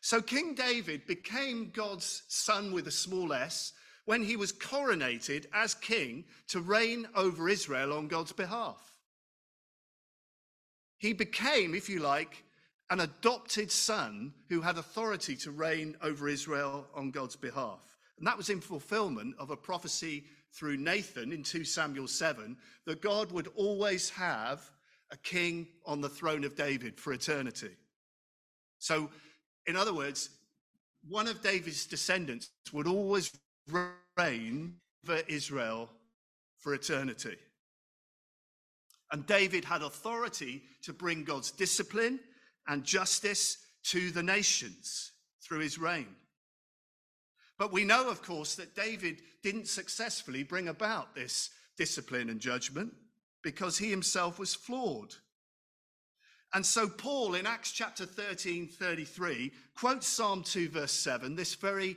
So King David became God's son with a small s when he was coronated as king to reign over Israel on God's behalf. He became, if you like, an adopted son who had authority to reign over Israel on God's behalf. And that was in fulfillment of a prophecy through Nathan in 2 Samuel 7 that God would always have a king on the throne of David for eternity. So, in other words, one of David's descendants would always reign over Israel for eternity. And David had authority to bring God's discipline and justice to the nations through his reign. But we know, of course, that David didn't successfully bring about this discipline and judgment because he himself was flawed. And so, Paul in Acts chapter 13 33 quotes Psalm 2, verse 7, this very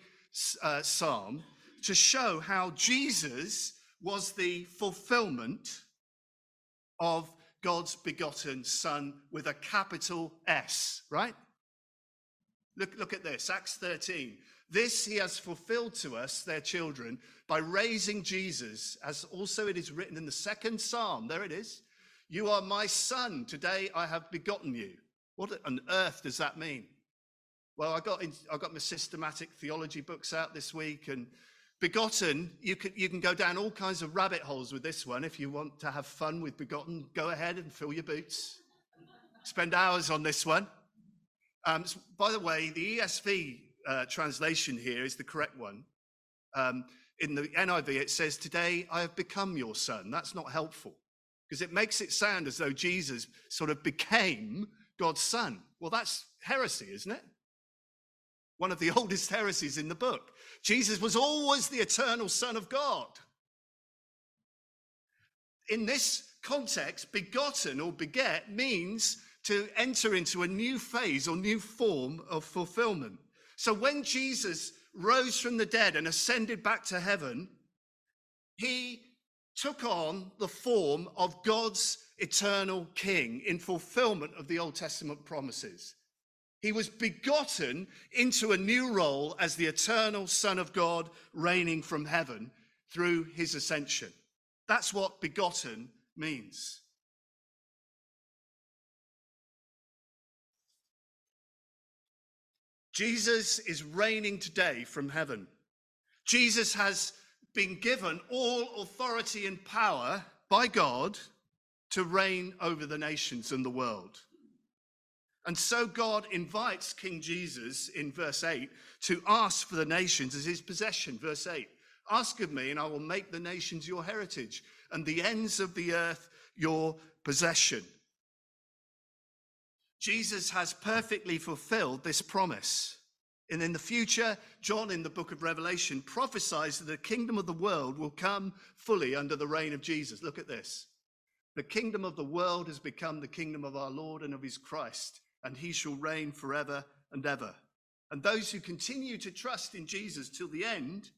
uh, psalm, to show how Jesus was the fulfillment of God's begotten Son with a capital S, right? Look, look at this Acts 13. This he has fulfilled to us, their children, by raising Jesus, as also it is written in the second psalm. There it is. You are my son. Today I have begotten you. What on earth does that mean? Well, I got, in, I got my systematic theology books out this week, and begotten, you can, you can go down all kinds of rabbit holes with this one. If you want to have fun with begotten, go ahead and fill your boots. Spend hours on this one. Um, by the way, the ESV uh, translation here is the correct one. Um, in the NIV, it says, Today I have become your son. That's not helpful because it makes it sound as though Jesus sort of became God's son. Well, that's heresy, isn't it? One of the [LAUGHS] oldest heresies in the book. Jesus was always the eternal Son of God. In this context, begotten or beget means to enter into a new phase or new form of fulfillment. So when Jesus rose from the dead and ascended back to heaven, he took on the form of God's eternal king in fulfillment of the Old Testament promises. He was begotten into a new role as the eternal Son of God reigning from heaven through his ascension. That's what begotten means. Jesus is reigning today from heaven. Jesus has been given all authority and power by God to reign over the nations and the world. And so God invites King Jesus in verse 8 to ask for the nations as his possession. Verse 8 Ask of me, and I will make the nations your heritage, and the ends of the earth your possession. Jesus has perfectly fulfilled this promise. And in the future, John in the book of Revelation prophesies that the kingdom of the world will come fully under the reign of Jesus. Look at this. The kingdom of the world has become the kingdom of our Lord and of his Christ, and he shall reign forever and ever. And those who continue to trust in Jesus till the end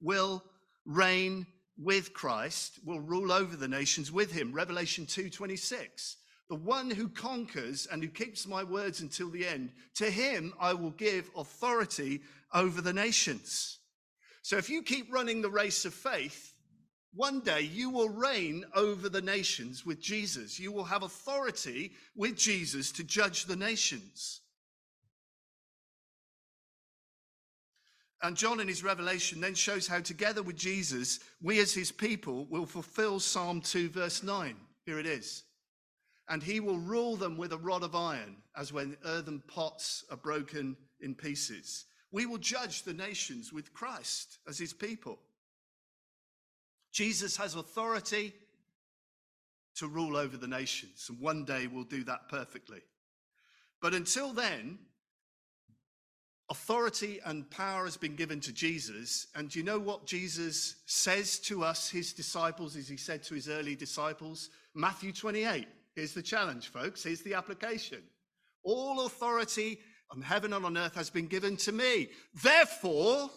will reign with Christ, will rule over the nations with him. Revelation 2:26. The one who conquers and who keeps my words until the end, to him I will give authority over the nations. So if you keep running the race of faith, one day you will reign over the nations with Jesus. You will have authority with Jesus to judge the nations. And John in his revelation then shows how, together with Jesus, we as his people will fulfill Psalm 2, verse 9. Here it is and he will rule them with a rod of iron, as when earthen pots are broken in pieces. We will judge the nations with Christ as his people. Jesus has authority to rule over the nations, and one day we'll do that perfectly. But until then, authority and power has been given to Jesus. And you know what Jesus says to us, his disciples, as he said to his early disciples? Matthew 28. Here's the challenge, folks. Here's the application. All authority on heaven and on earth has been given to me. Therefore,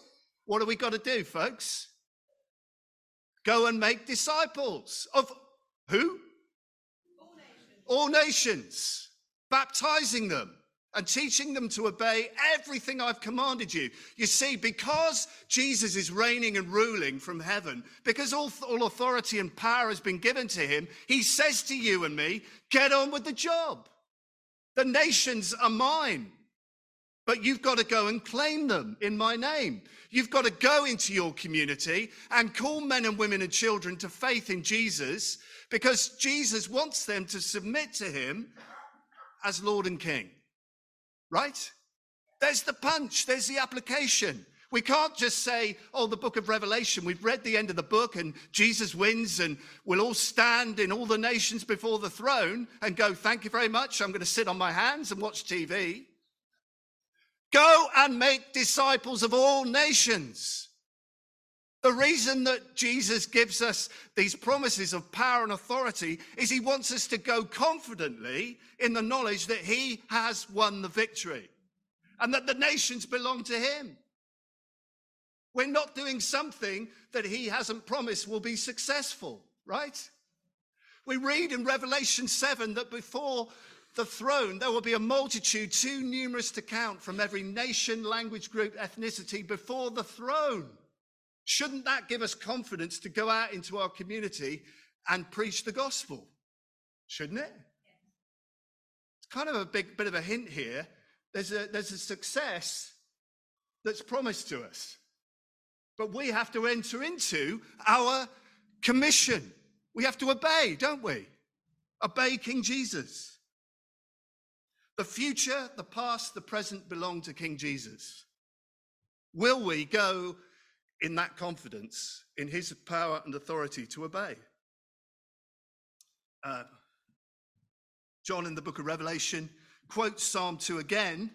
what do we got to do, folks? Go and make disciples of who? All nations. All nations. Baptizing them and teaching them to obey everything I've commanded you. You see, because Jesus is reigning and ruling from heaven, because all, all authority and power has been given to him, he says to you and me, get on with the job. The nations are mine, but you've got to go and claim them in my name. You've got to go into your community and call men and women and children to faith in Jesus because Jesus wants them to submit to him as Lord and King. Right? There's the punch, there's the application. We can't just say, oh, the book of Revelation, we've read the end of the book and Jesus wins and we'll all stand in all the nations before the throne and go, thank you very much. I'm going to sit on my hands and watch TV. Go and make disciples of all nations. The reason that Jesus gives us these promises of power and authority is he wants us to go confidently in the knowledge that he has won the victory and that the nations belong to him. We're not doing something that he hasn't promised will be successful, right? We read in Revelation 7 that before the throne there will be a multitude too numerous to count from every nation, language group, ethnicity before the throne. Shouldn't that give us confidence to go out into our community and preach the gospel? Shouldn't it? It's kind of a big bit of a hint here. There's a, there's a success that's promised to us. But we have to enter into our commission. We have to obey, don't we? Obey King Jesus. The future, the past, the present belong to King Jesus. Will we go in that confidence in his power and authority to obey. Uh, John in the book of Revelation quotes Psalm 2 again.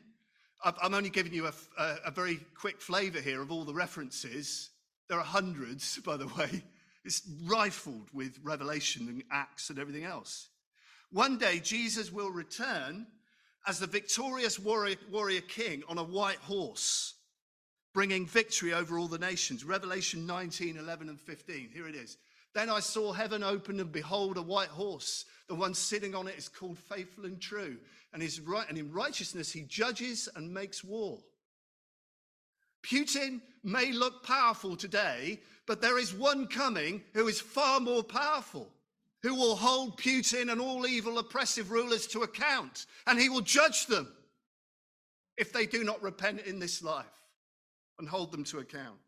I'm only giving you a, a, a very quick flavor here of all the references. There are hundreds, [LAUGHS] by the way. It's rifled with Revelation and Acts and everything else. One day, Jesus will return as the victorious warrior, warrior king on a white horse bringing victory over all the nations. Revelation 19, 11, and 15. Here it is. Then I saw heaven open, and behold, a white horse. The one sitting on it is called Faithful and True. And, right, and in righteousness he judges and makes war. Putin may look powerful today, but there is one coming who is far more powerful, who will hold Putin and all evil oppressive rulers to account, and he will judge them if they do not repent in this life and hold them to account.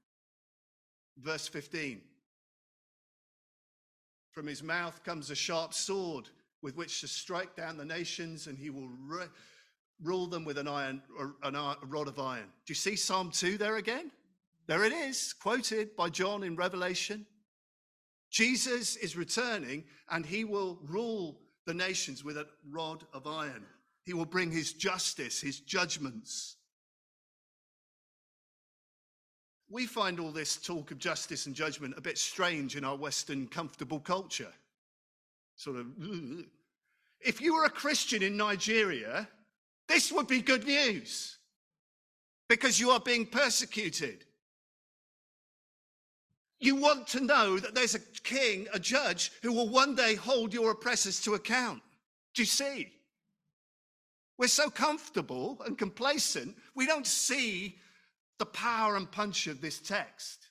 Verse 15 From his mouth comes a sharp sword with which to strike down the nations, and he will ru- rule them with an iron, an iron, a rod of iron. Do you see Psalm 2 there again? There it is, quoted by John in Revelation. Jesus is returning, and he will rule the nations with a rod of iron. He will bring his justice, his judgments. We find all this talk of justice and judgment a bit strange in our Western comfortable culture. Sort of, if you were a Christian in Nigeria, this would be good news because you are being persecuted. You want to know that there's a king, a judge, who will one day hold your oppressors to account. Do you see? We're so comfortable and complacent, we don't see the power and punch of this text.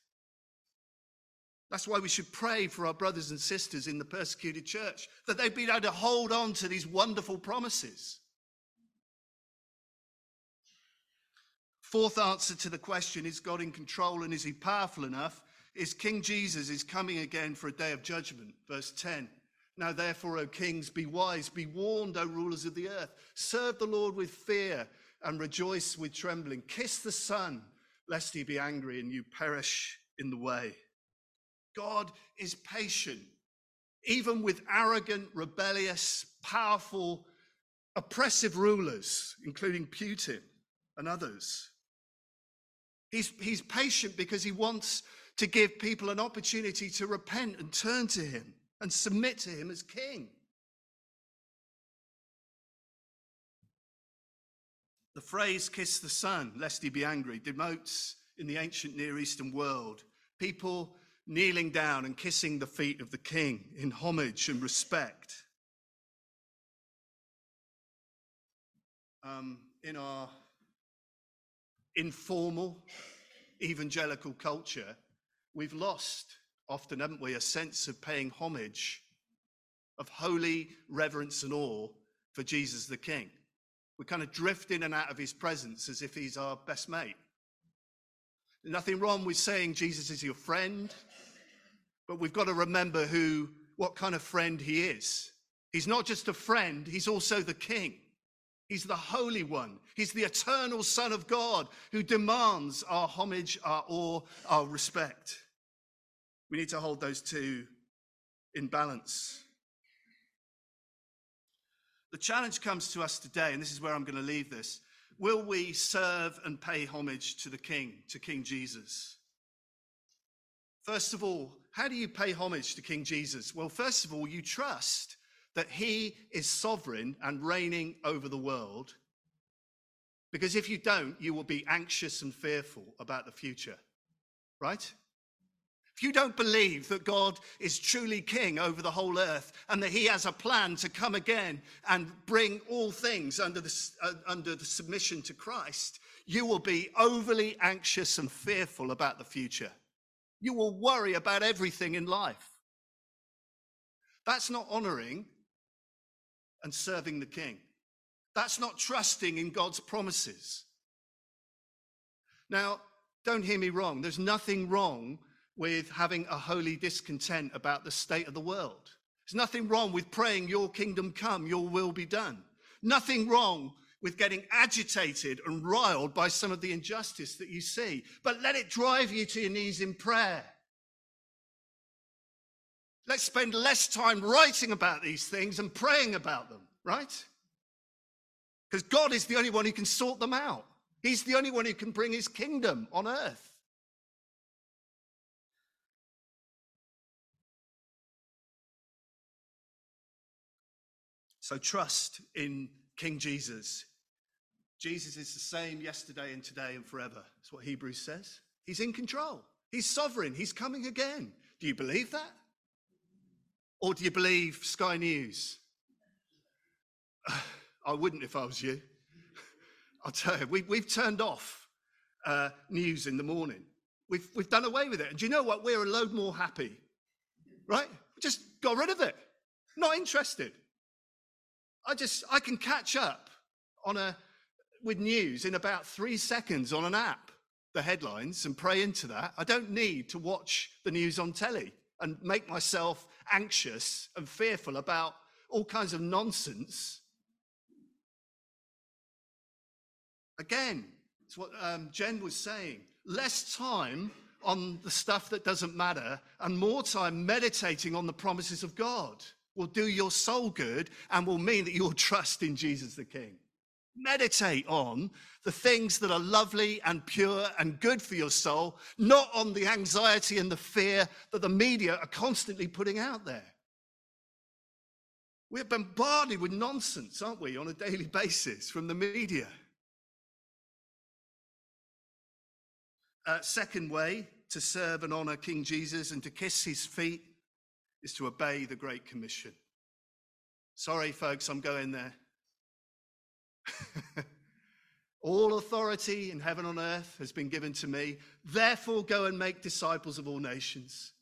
That's why we should pray for our brothers and sisters in the persecuted church, that they've been able to hold on to these wonderful promises. Fourth answer to the question is God in control and is he powerful enough? Is King Jesus is coming again for a day of judgment. Verse 10. Now, therefore, O kings, be wise, be warned, O rulers of the earth. Serve the Lord with fear and rejoice with trembling. Kiss the Son, lest he be angry and you perish in the way. God is patient, even with arrogant, rebellious, powerful, oppressive rulers, including Putin and others. He's, he's patient because he wants to give people an opportunity to repent and turn to him and submit to him as king. The phrase kiss the son, lest he be angry, denotes in the ancient Near Eastern world people kneeling down and kissing the feet of the king in homage and respect. Um, in our informal evangelical culture, we've lost often, haven't we, a sense of paying homage, of holy reverence and awe for Jesus the King. We kind of drift in and out of his presence as if he's our best mate. Nothing wrong with saying Jesus is your friend, but we've got to remember who, what kind of friend he is. He's not just a friend, he's also the king. He's the Holy One. He's the eternal Son of God who demands our homage, our awe, our respect. We need to hold those two in balance. The challenge comes to us today, and this is where I'm going to leave this. Will we serve and pay homage to the King, to King Jesus? First of all, how do you pay homage to King Jesus? Well, first of all, you trust that he is sovereign and reigning over the world. Because if you don't, you will be anxious and fearful about the future, right? If you don't believe that God is truly king over the whole earth and that he has a plan to come again and bring all things under the, uh, under the submission to Christ, you will be overly anxious and fearful about the future. You will worry about everything in life. That's not honoring and serving the king. That's not trusting in God's promises. Now, don't hear me wrong. There's nothing wrong with having a holy discontent about the state of the world. There's nothing wrong with praying, Your kingdom come, Your will be done. Nothing wrong with getting agitated and riled by some of the injustice that you see. But let it drive you to your knees in prayer. Let's spend less time writing about these things and praying about them, right? Because God is the only one who can sort them out. He's the only one who can bring his kingdom on earth. So trust in King Jesus. Jesus is the same yesterday and today and forever. That's what Hebrews says. He's in control. He's sovereign. He's coming again. Do you believe that? Or do you believe Sky News? [SIGHS] I wouldn't if I was you. [LAUGHS] I'll tell you, we, we've turned off uh, news in the morning. We've, we've done away with it. And do you know what? We're a load more happy, right? We just got rid of it. Not interested. I just, I can catch up on a, with news in about three seconds on an app, the headlines, and pray into that. I don't need to watch the news on telly and make myself anxious and fearful about all kinds of nonsense. Again, it's what um, Jen was saying. Less time on the stuff that doesn't matter and more time meditating on the promises of God will do your soul good and will mean that you'll trust in Jesus the King. Meditate on the things that are lovely and pure and good for your soul, not on the anxiety and the fear that the media are constantly putting out there. We're bombarded with nonsense, aren't we, on a daily basis from the media. Uh, second way to serve and honor King Jesus and to kiss his feet is to obey the Great Commission. Sorry, folks, I'm going there. [LAUGHS] all authority in heaven and earth has been given to me. Therefore, go and make disciples of all nations.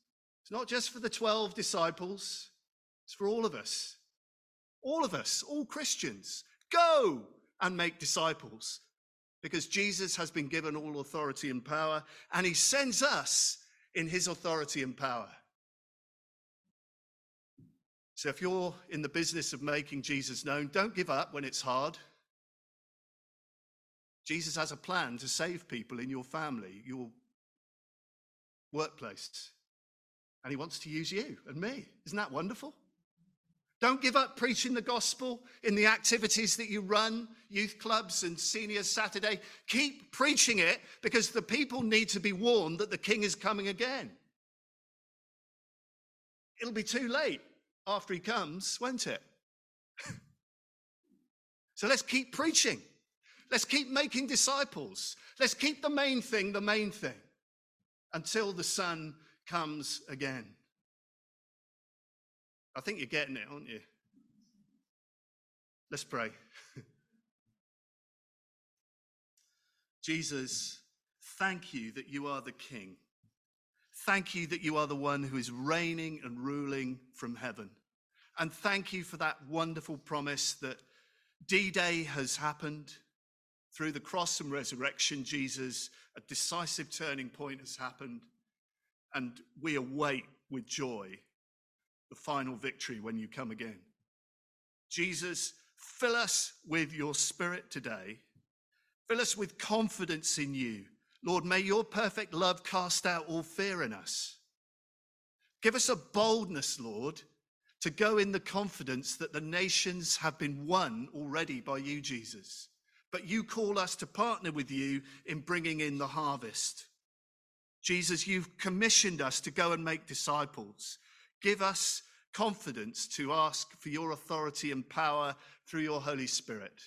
It's not just for the 12 disciples, it's for all of us. All of us, all Christians. Go and make disciples because Jesus has been given all authority and power, and he sends us in his authority and power. So if you're in the business of making Jesus known, don't give up when it's hard. Jesus has a plan to save people in your family, your workplace. And he wants to use you and me. Isn't that wonderful? Don't give up preaching the gospel in the activities that you run, youth clubs and senior Saturday. Keep preaching it because the people need to be warned that the king is coming again. It'll be too late after he comes, won't it? [LAUGHS] so let's keep preaching. Let's keep making disciples. Let's keep the main thing the main thing until the Son comes again. I think you're getting it, aren't you? Let's pray. [LAUGHS] Jesus, thank you that you are the King. Thank you that you are the one who is reigning and ruling from heaven. And thank you for that wonderful promise that D Day has happened. Through the cross and resurrection, Jesus, a decisive turning point has happened. And we await with joy the final victory when you come again. Jesus, fill us with your spirit today. Fill us with confidence in you. Lord, may your perfect love cast out all fear in us. Give us a boldness, Lord, to go in the confidence that the nations have been won already by you, Jesus. But you call us to partner with you in bringing in the harvest. Jesus, you've commissioned us to go and make disciples. Give us confidence to ask for your authority and power through your Holy Spirit.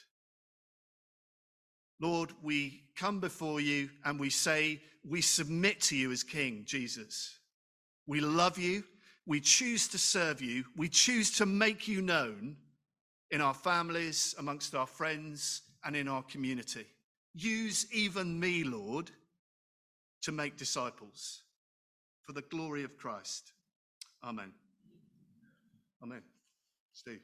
Lord, we come before you and we say, we submit to you as King, Jesus. We love you we choose to serve you. We choose to make you known in our families, amongst our friends, and in our community. Use even me, Lord, to make disciples for the glory of Christ. Amen. Amen. Steve.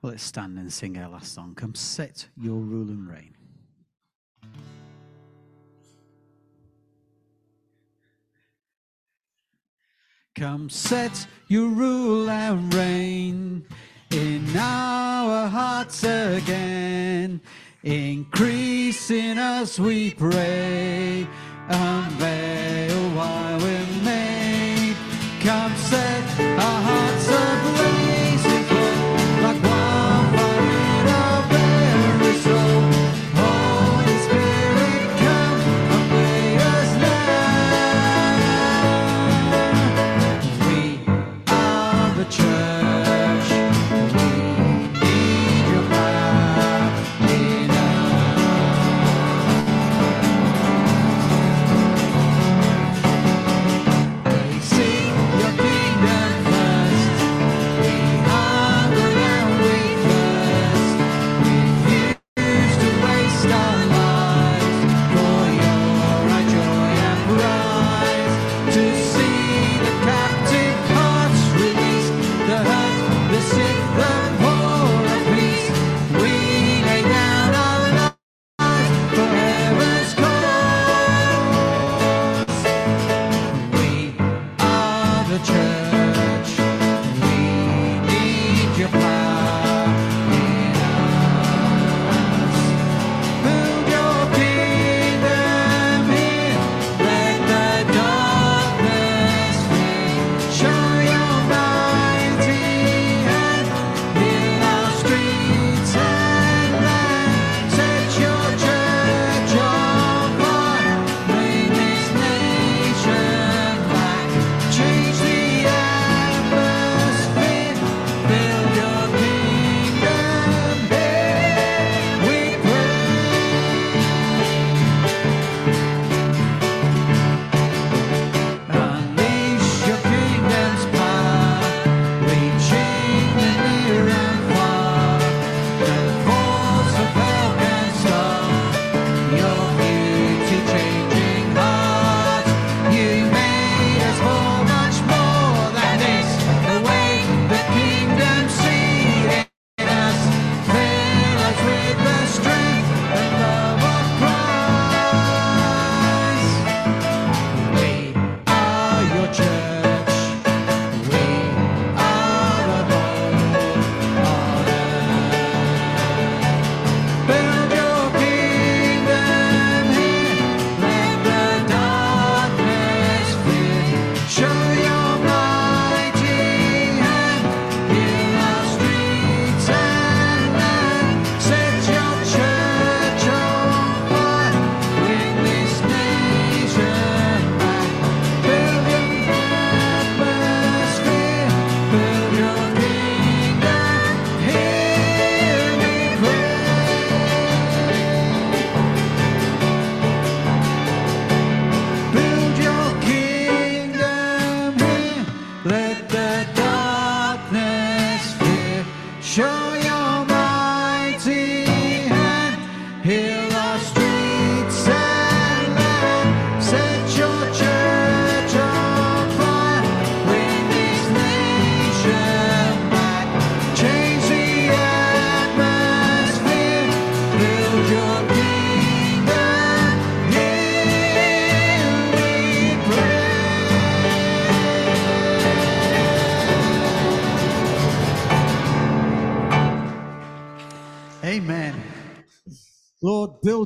Well, let's stand and sing our last song. Come set your rule and reign. Come set your rule and reign in our hearts again. Increase in us, we pray. Unveil why we're made. Come set our hearts ablaze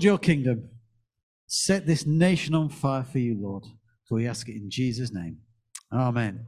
build your kingdom. Set this nation on fire for you, Lord. For we ask it in Jesus' name. Amen.